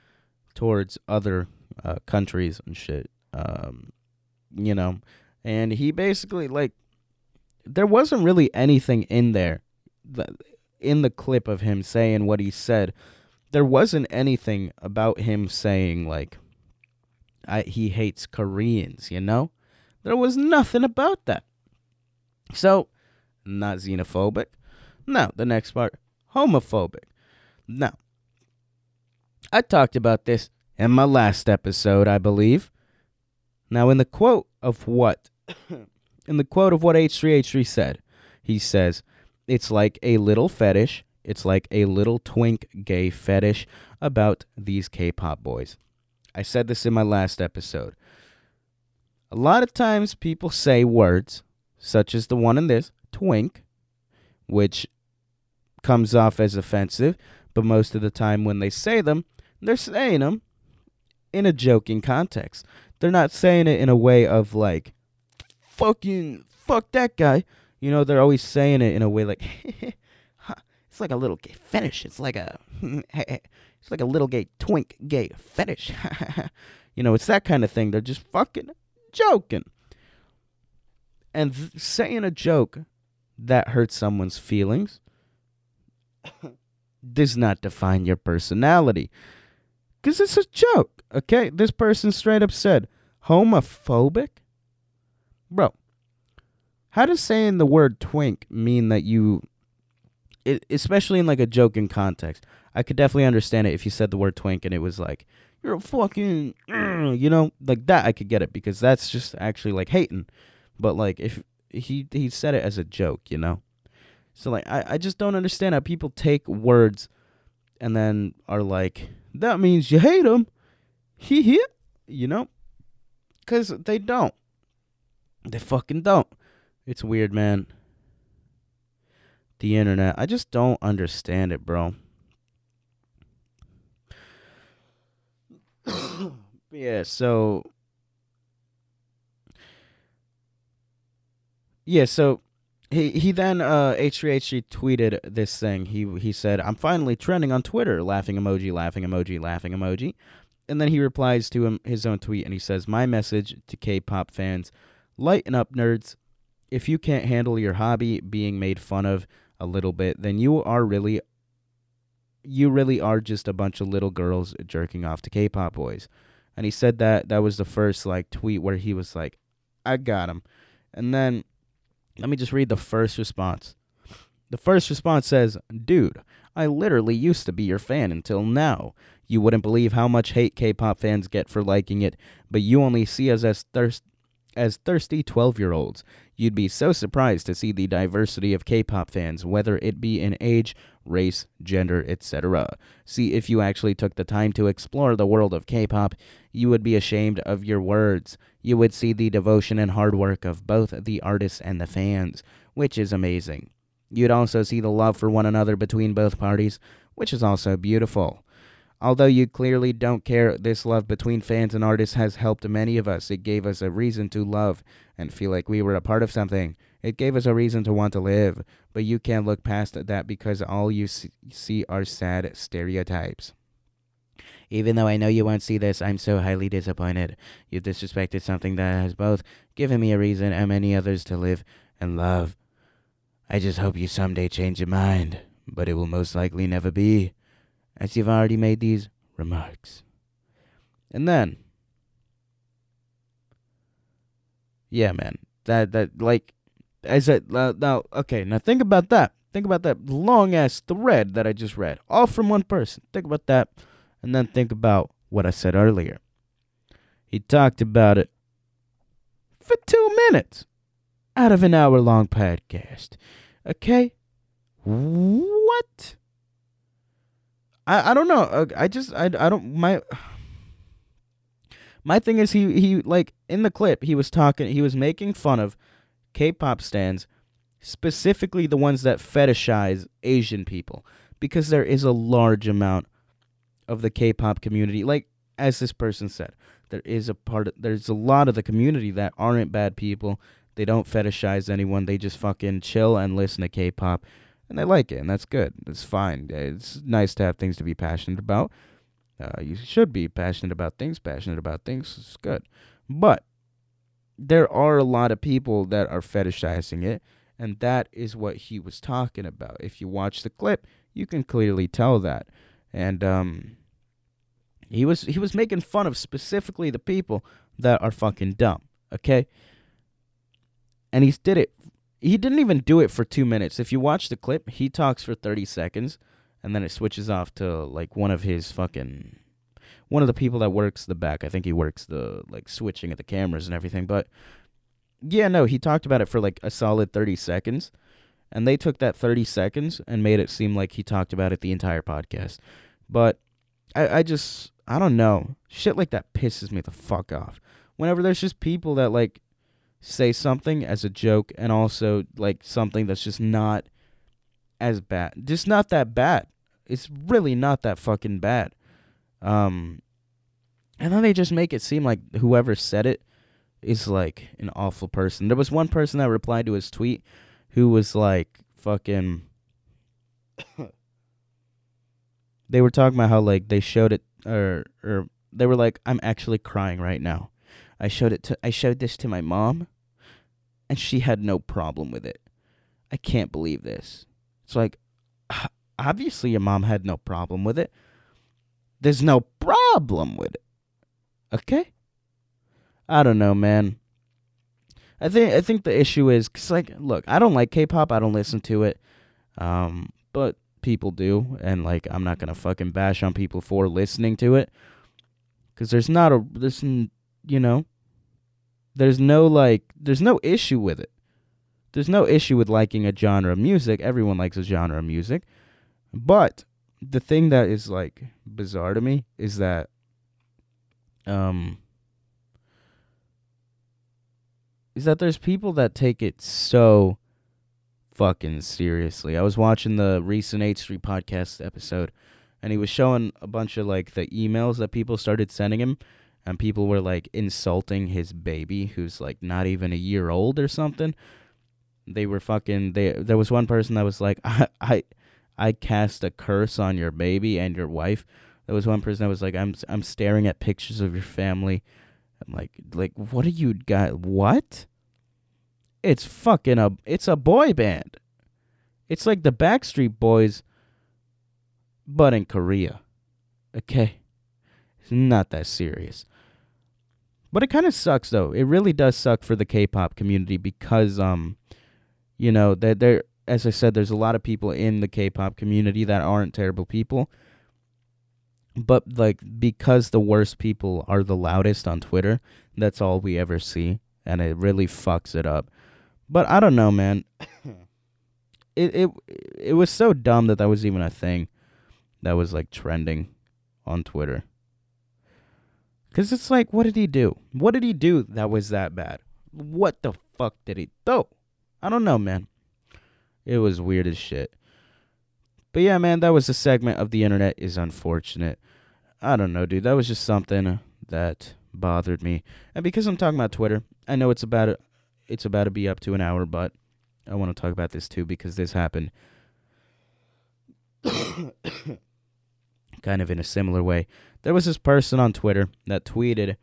towards other uh, countries and shit. Um, you know, and he basically, like, there wasn't really anything in there, that, in the clip of him saying what he said there wasn't anything about him saying like I, he hates Koreans, you know? There was nothing about that. So, not xenophobic. No, the next part, homophobic. Now, I talked about this in my last episode, I believe. Now, in the quote of what? in the quote of what H3H3 said, he says, It's like a little fetish it's like a little twink gay fetish about these K pop boys. I said this in my last episode. A lot of times people say words, such as the one in this, twink, which comes off as offensive, but most of the time when they say them, they're saying them in a joking context. They're not saying it in a way of like, fucking, fuck that guy. You know, they're always saying it in a way like, it's like a little gay fetish. It's like a it's like a little gay twink gay fetish. you know, it's that kind of thing. They're just fucking joking. And th- saying a joke that hurts someone's feelings does not define your personality. Cuz it's a joke, okay? This person straight up said, "Homophobic?" Bro, how does saying the word twink mean that you it, especially in like a joking context. I could definitely understand it if you said the word twink and it was like you're a fucking, you know, like that. I could get it because that's just actually like hating. But like if he he said it as a joke, you know. So like I I just don't understand how people take words and then are like that means you hate him. He he, you know, because they don't. They fucking don't. It's weird, man. The internet. I just don't understand it, bro. yeah, so Yeah, so he he then uh H3H3 tweeted this thing. He he said, "I'm finally trending on Twitter." Laughing emoji, laughing emoji, laughing emoji. And then he replies to him his own tweet and he says, "My message to K-pop fans: Lighten up, nerds. If you can't handle your hobby being made fun of a little bit, then you are really you really are just a bunch of little girls jerking off to K-pop boys." And he said that that was the first like tweet where he was like, "I got him." And then let me just read the first response. The first response says, Dude, I literally used to be your fan until now. You wouldn't believe how much hate K pop fans get for liking it, but you only see us as thirst as thirsty 12 year olds. You'd be so surprised to see the diversity of K pop fans, whether it be in age, race, gender, etc. See, if you actually took the time to explore the world of K pop, you would be ashamed of your words. You would see the devotion and hard work of both the artists and the fans, which is amazing. You'd also see the love for one another between both parties, which is also beautiful. Although you clearly don't care, this love between fans and artists has helped many of us. It gave us a reason to love and feel like we were a part of something. It gave us a reason to want to live. But you can't look past that because all you see are sad stereotypes. Even though I know you won't see this, I'm so highly disappointed. You've disrespected something that has both given me a reason and many others to live and love. I just hope you someday change your mind, but it will most likely never be, as you've already made these remarks. And then, yeah, man, that that like, I said uh, now, okay, now think about that. Think about that long ass thread that I just read, all from one person. Think about that and then think about what I said earlier. He talked about it for two minutes out of an hour long podcast. Okay? What? I, I don't know. Uh, I just I, I don't my my thing is he he like in the clip he was talking he was making fun of K-pop stans specifically the ones that fetishize Asian people because there is a large amount of the K-pop community. Like as this person said, there is a part. Of, there's a lot of the community that aren't bad people. They don't fetishize anyone. They just fucking chill and listen to K-pop, and they like it, and that's good. It's fine. It's nice to have things to be passionate about. Uh, you should be passionate about things. Passionate about things. It's good, but there are a lot of people that are fetishizing it, and that is what he was talking about. If you watch the clip, you can clearly tell that. And um, he was he was making fun of specifically the people that are fucking dumb. Okay. And he did it. He didn't even do it for two minutes. If you watch the clip, he talks for thirty seconds, and then it switches off to like one of his fucking one of the people that works the back. I think he works the like switching of the cameras and everything. But yeah, no, he talked about it for like a solid thirty seconds, and they took that thirty seconds and made it seem like he talked about it the entire podcast. But I, I just I don't know. Shit like that pisses me the fuck off. Whenever there's just people that like say something as a joke and also like something that's just not as bad. Just not that bad. It's really not that fucking bad. Um and then they just make it seem like whoever said it is like an awful person. There was one person that replied to his tweet who was like fucking they were talking about how like they showed it or or they were like I'm actually crying right now. I showed it to I showed this to my mom and she had no problem with it. I can't believe this. It's like obviously your mom had no problem with it. There's no problem with it. Okay? I don't know, man. I think I think the issue is cuz like look, I don't like K-pop. I don't listen to it. Um but people do, and like I'm not gonna fucking bash on people for listening to it, because there's not a there's you know, there's no like there's no issue with it. There's no issue with liking a genre of music. Everyone likes a genre of music, but the thing that is like bizarre to me is that um is that there's people that take it so fucking seriously. I was watching the recent H3 podcast episode and he was showing a bunch of like the emails that people started sending him and people were like insulting his baby who's like not even a year old or something. They were fucking they there was one person that was like I I I cast a curse on your baby and your wife. There was one person that was like I'm I'm staring at pictures of your family. I'm like like what are you got what? It's fucking a it's a boy band. It's like the Backstreet Boys but in Korea. Okay. It's not that serious. But it kind of sucks though. It really does suck for the K-pop community because um you know, that there as I said there's a lot of people in the K-pop community that aren't terrible people. But like because the worst people are the loudest on Twitter, that's all we ever see and it really fucks it up. But I don't know, man. it it it was so dumb that that was even a thing that was like trending on Twitter. Cuz it's like what did he do? What did he do that was that bad? What the fuck did he do? I don't know, man. It was weird as shit. But yeah, man, that was a segment of the internet is unfortunate. I don't know, dude. That was just something that bothered me. And because I'm talking about Twitter, I know it's about it's about to be up to an hour, but I want to talk about this too because this happened kind of in a similar way. There was this person on Twitter that tweeted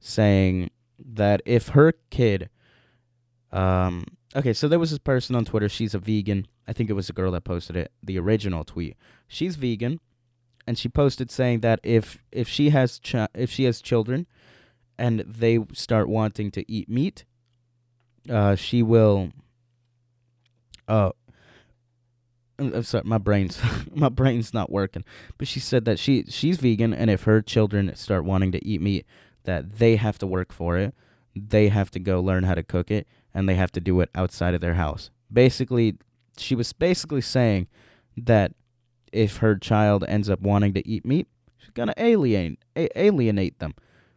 saying that if her kid um okay, so there was this person on Twitter, she's a vegan. I think it was a girl that posted it, the original tweet. She's vegan and she posted saying that if if she has if she has children and they start wanting to eat meat, uh she will uh I'm sorry, my brain's my brain's not working. But she said that she she's vegan, and if her children start wanting to eat meat, that they have to work for it. They have to go learn how to cook it, and they have to do it outside of their house. Basically, she was basically saying that if her child ends up wanting to eat meat, she's gonna alienate a- alienate them,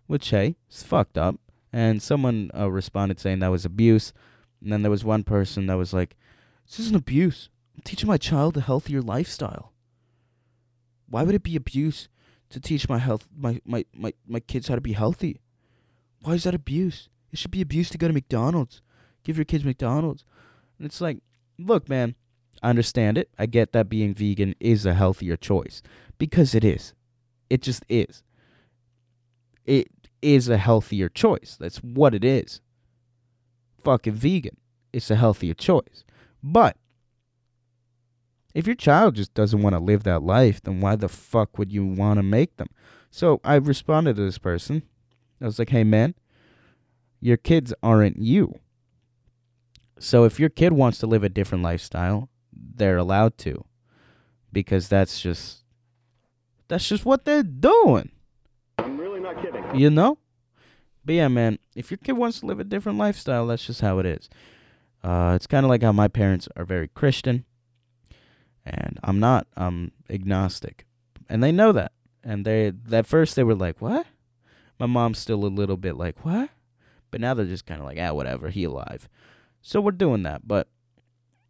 which hey, it's fucked up. And someone uh, responded saying that was abuse. And then there was one person that was like, "This isn't abuse." I'm teaching my child a healthier lifestyle. Why would it be abuse to teach my health my, my, my, my kids how to be healthy? Why is that abuse? It should be abuse to go to McDonald's. Give your kids McDonald's. And it's like, look, man, I understand it. I get that being vegan is a healthier choice. Because it is. It just is. It is a healthier choice. That's what it is. Fucking vegan. It's a healthier choice. But if your child just doesn't want to live that life, then why the fuck would you want to make them? So I responded to this person. I was like, hey, man, your kids aren't you. So if your kid wants to live a different lifestyle, they're allowed to. Because that's just that's just what they're doing. I'm really not kidding. You know? But yeah, man, if your kid wants to live a different lifestyle, that's just how it is. Uh, it's kind of like how my parents are very Christian, and I'm not. I'm agnostic, and they know that. And they at first they were like, "What?" My mom's still a little bit like, "What?" But now they're just kind of like, "Ah, whatever. He alive." So we're doing that, but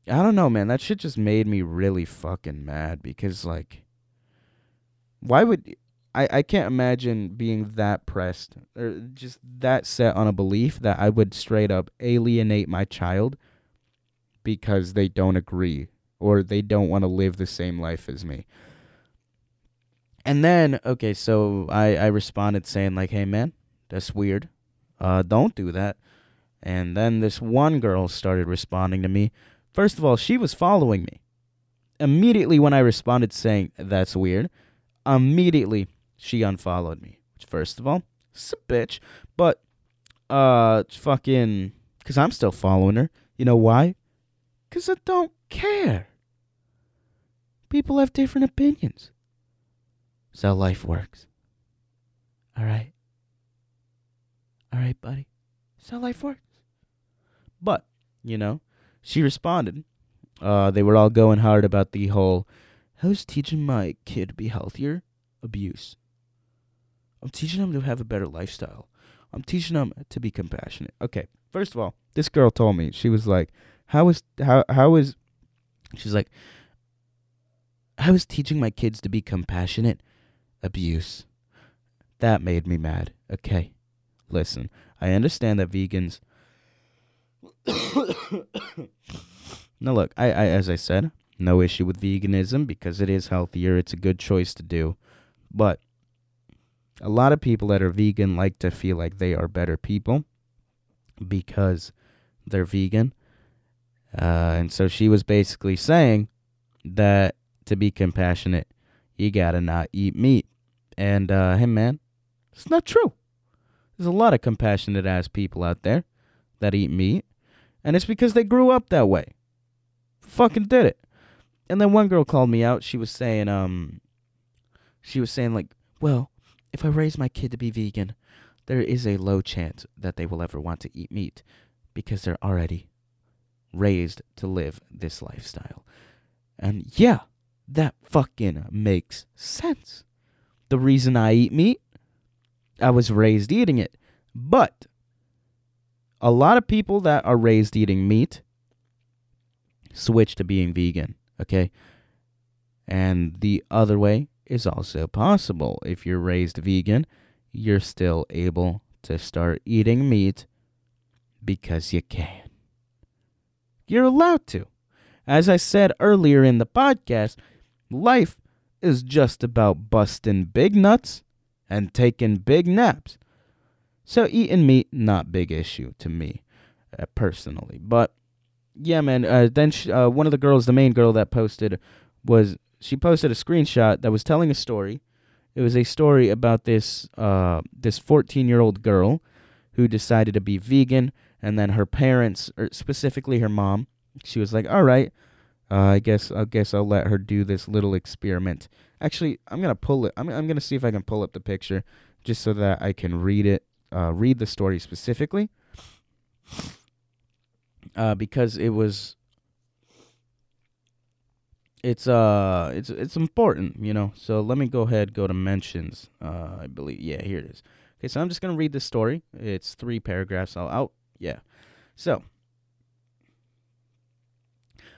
I don't know, man. That shit just made me really fucking mad because, like, why would I? I can't imagine being that pressed or just that set on a belief that I would straight up alienate my child because they don't agree or they don't want to live the same life as me. And then, okay, so I I responded saying like, "Hey, man, that's weird. Uh, don't do that." And then this one girl started responding to me. First of all, she was following me. Immediately when I responded saying, that's weird, immediately she unfollowed me. Which, first of all, it's a bitch. But, uh, fucking, because I'm still following her. You know why? Because I don't care. People have different opinions. That's how life works. All right. All right, buddy. That's how life works. But, you know, she responded. Uh, they were all going hard about the whole, how's teaching my kid to be healthier? Abuse. I'm teaching him to have a better lifestyle. I'm teaching him to be compassionate. Okay, first of all, this girl told me she was like, "How is how how is?" She's like, I was teaching my kids to be compassionate abuse?" That made me mad. Okay, listen, I understand that vegans. now look, I, I as I said, no issue with veganism because it is healthier. It's a good choice to do, but a lot of people that are vegan like to feel like they are better people because they're vegan. Uh, and so she was basically saying that to be compassionate, you gotta not eat meat. And uh, hey, man, it's not true. There's a lot of compassionate ass people out there that eat meat, and it's because they grew up that way. Fucking did it. And then one girl called me out. She was saying, um, she was saying like, well, if I raise my kid to be vegan, there is a low chance that they will ever want to eat meat because they're already raised to live this lifestyle. And yeah, that fucking makes sense. The reason I eat meat, I was raised eating it. But a lot of people that are raised eating meat switch to being vegan, okay? And the other way is also possible. If you're raised vegan, you're still able to start eating meat because you can. You're allowed to. As I said earlier in the podcast, life is just about busting big nuts and taking big naps. So eating meat not big issue to me uh, personally. But yeah, man. Uh, then sh- uh, one of the girls, the main girl that posted, was she posted a screenshot that was telling a story. It was a story about this uh, this 14 year old girl who decided to be vegan, and then her parents, or specifically her mom, she was like, "All right, uh, I guess I guess I'll let her do this little experiment." Actually, I'm gonna pull it. I'm I'm gonna see if I can pull up the picture just so that I can read it, uh, read the story specifically, uh, because it was it's uh it's it's important, you know. So let me go ahead go to mentions. Uh I believe yeah, here it is. Okay, so I'm just to read this story. It's 3 paragraphs. I'll out. Yeah. So,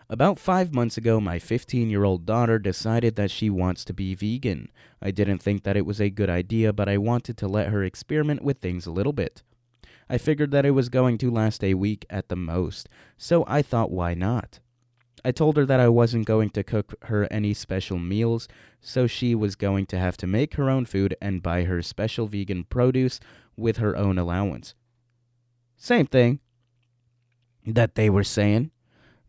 about 5 months ago, my 15-year-old daughter decided that she wants to be vegan. I didn't think that it was a good idea, but I wanted to let her experiment with things a little bit. I figured that it was going to last a week at the most, so I thought why not? I told her that I wasn't going to cook her any special meals, so she was going to have to make her own food and buy her special vegan produce with her own allowance. Same thing that they were saying.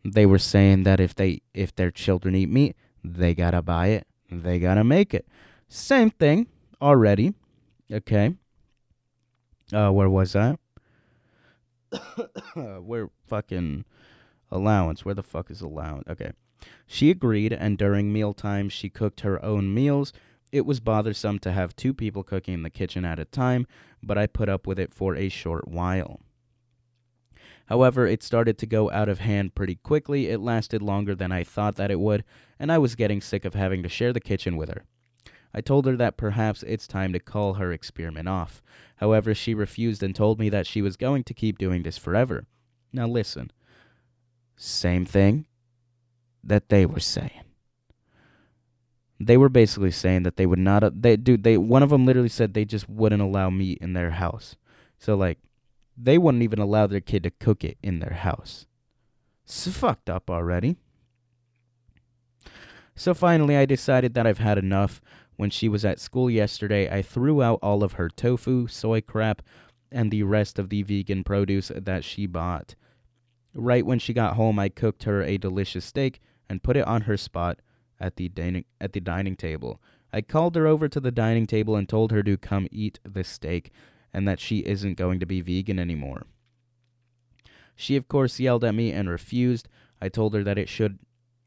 They were saying that if they if their children eat meat, they got to buy it, they got to make it. Same thing already. Okay. Uh where was I? where fucking allowance. Where the fuck is allowance? Okay. She agreed, and during mealtime, she cooked her own meals. It was bothersome to have two people cooking in the kitchen at a time, but I put up with it for a short while. However, it started to go out of hand pretty quickly. It lasted longer than I thought that it would, and I was getting sick of having to share the kitchen with her. I told her that perhaps it's time to call her experiment off. However, she refused and told me that she was going to keep doing this forever. Now, listen. Same thing that they were saying. They were basically saying that they would not. They dude. They one of them literally said they just wouldn't allow meat in their house. So like, they wouldn't even allow their kid to cook it in their house. It's fucked up already. So finally, I decided that I've had enough. When she was at school yesterday, I threw out all of her tofu, soy crap, and the rest of the vegan produce that she bought. Right when she got home, I cooked her a delicious steak and put it on her spot at the dining at the dining table. I called her over to the dining table and told her to come eat the steak and that she isn't going to be vegan anymore. She of course yelled at me and refused. I told her that it should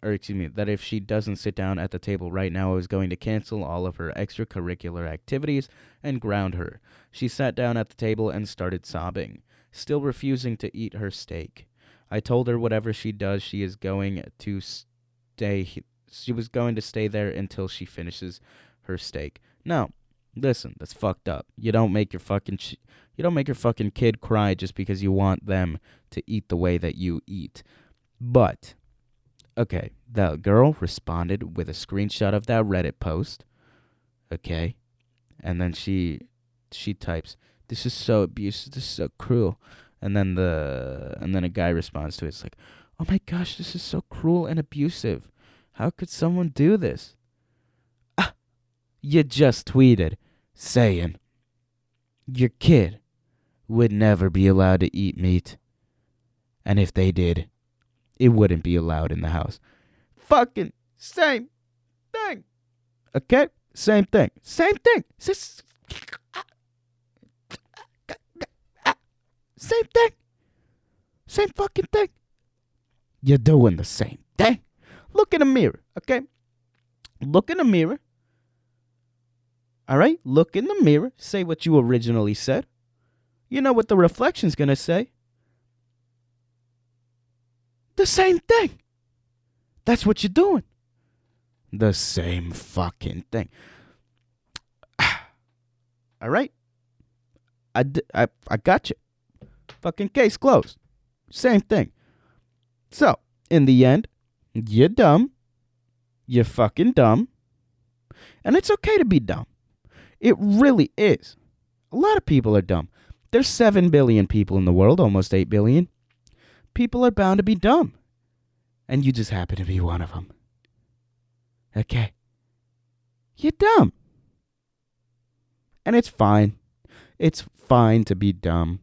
or excuse me, that if she doesn't sit down at the table right now, I was going to cancel all of her extracurricular activities and ground her. She sat down at the table and started sobbing, still refusing to eat her steak. I told her whatever she does, she is going to stay. She was going to stay there until she finishes her steak. No, listen, that's fucked up. You don't make your fucking ch- you don't make your fucking kid cry just because you want them to eat the way that you eat. But okay, the girl responded with a screenshot of that Reddit post. Okay, and then she she types, "This is so abusive. This is so cruel." And then the and then a guy responds to it. It's like, "Oh my gosh, this is so cruel and abusive. How could someone do this?" Ah, you just tweeted saying your kid would never be allowed to eat meat. And if they did, it wouldn't be allowed in the house. Fucking same thing. Okay? Same thing. Same thing. Same thing. Same fucking thing. You're doing the same thing. Look in the mirror, okay? Look in the mirror. All right? Look in the mirror. Say what you originally said. You know what the reflection's going to say? The same thing. That's what you're doing. The same fucking thing. All right? I, d- I, I got you. Fucking case closed. Same thing. So, in the end, you're dumb. You're fucking dumb. And it's okay to be dumb. It really is. A lot of people are dumb. There's 7 billion people in the world, almost 8 billion. People are bound to be dumb. And you just happen to be one of them. Okay. You're dumb. And it's fine. It's fine to be dumb.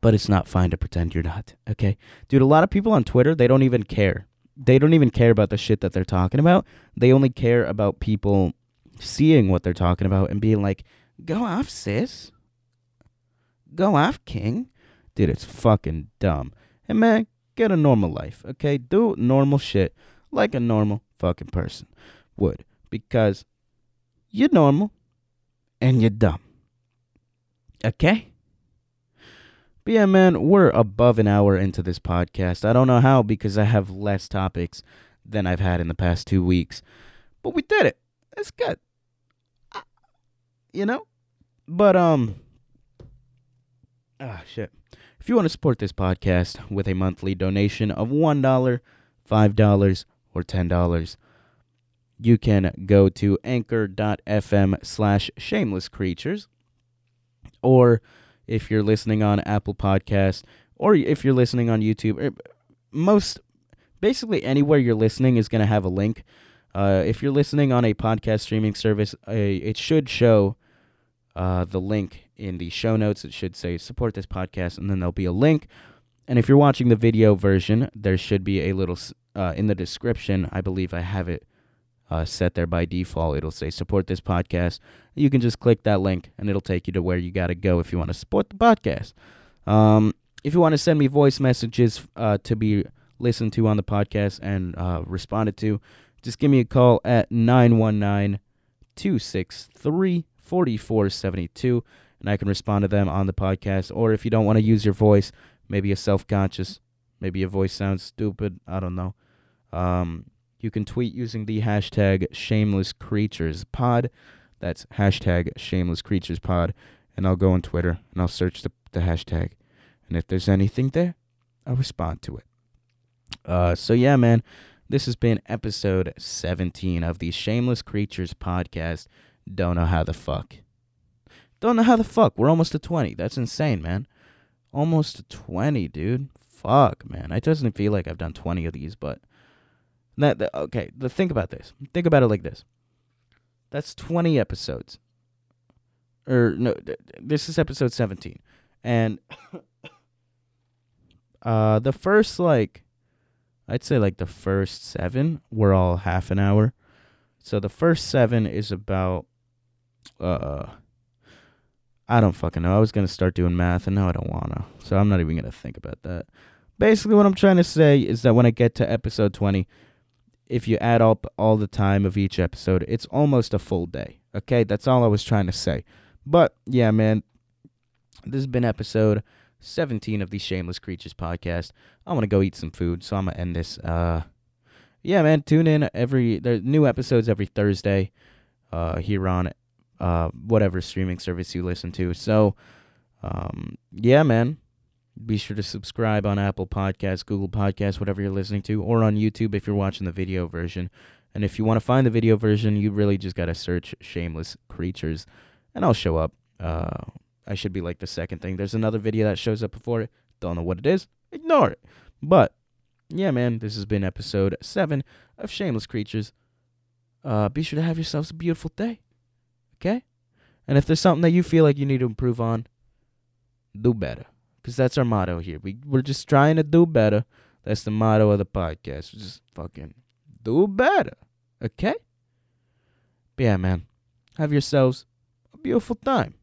But it's not fine to pretend you're not. Okay? Dude, a lot of people on Twitter, they don't even care. They don't even care about the shit that they're talking about. They only care about people seeing what they're talking about and being like, go off, sis. Go off, king. Dude, it's fucking dumb. And man, get a normal life, okay? Do normal shit like a normal fucking person would. Because you're normal and you're dumb. Okay? But yeah, man, we're above an hour into this podcast. I don't know how because I have less topics than I've had in the past two weeks. But we did it. It's good. You know? But, um, ah, shit. If you want to support this podcast with a monthly donation of $1, $5, or $10, you can go to anchor.fm slash shameless creatures. Or if you're listening on Apple Podcasts, or if you're listening on YouTube, er, most basically anywhere you're listening is going to have a link. Uh, if you're listening on a podcast streaming service, uh, it should show uh, the link in the show notes. It should say support this podcast, and then there'll be a link. And if you're watching the video version, there should be a little uh, in the description. I believe I have it uh, set there by default. It'll say support this podcast. You can just click that link, and it'll take you to where you got to go if you want to support the podcast. Um, if you want to send me voice messages uh, to be listened to on the podcast and uh, responded to, just give me a call at 919 263 4472 and I can respond to them on the podcast. Or if you don't want to use your voice, maybe you're self conscious, maybe your voice sounds stupid, I don't know. Um, you can tweet using the hashtag shameless creatures pod. That's hashtag shameless creatures pod. And I'll go on Twitter and I'll search the, the hashtag. And if there's anything there, I'll respond to it. Uh, so yeah, man, this has been episode 17 of the Shameless Creatures podcast. Don't know how the fuck. Don't know how the fuck. We're almost to 20. That's insane, man. Almost to 20, dude. Fuck, man. It doesn't feel like I've done 20 of these, but that, that okay, the, think about this. Think about it like this. That's 20 episodes. Or no, th- th- this is episode 17. And uh the first like I'd say like the first 7 were all half an hour. So the first 7 is about uh I don't fucking know. I was gonna start doing math, and now I don't wanna. So I'm not even gonna think about that. basically what I'm trying to say is that when I get to episode 20, if you add up all the time of each episode, it's almost a full day. Okay, that's all I was trying to say. But yeah, man, this has been episode 17 of the Shameless Creatures podcast. I want to go eat some food, so I'm gonna end this. Uh, yeah, man, tune in every there's new episodes every Thursday, uh, here on uh whatever streaming service you listen to. So, um, yeah, man, be sure to subscribe on Apple Podcasts, Google Podcasts, whatever you're listening to, or on YouTube if you're watching the video version. And if you want to find the video version, you really just got to search Shameless Creatures, and I'll show up. Uh, I should be like the second thing. There's another video that shows up before it. Don't know what it is. Ignore it. But, yeah, man, this has been episode 7 of Shameless Creatures. Uh, be sure to have yourselves a beautiful day. Okay? And if there's something that you feel like you need to improve on, do better because that's our motto here. We we're just trying to do better. That's the motto of the podcast. Just fucking do better, okay? But yeah, man, have yourselves a beautiful time.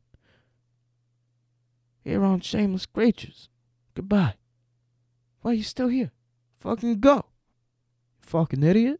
Here on Shameless Creatures. Goodbye. Why are you still here? Fucking go. Fucking idiot.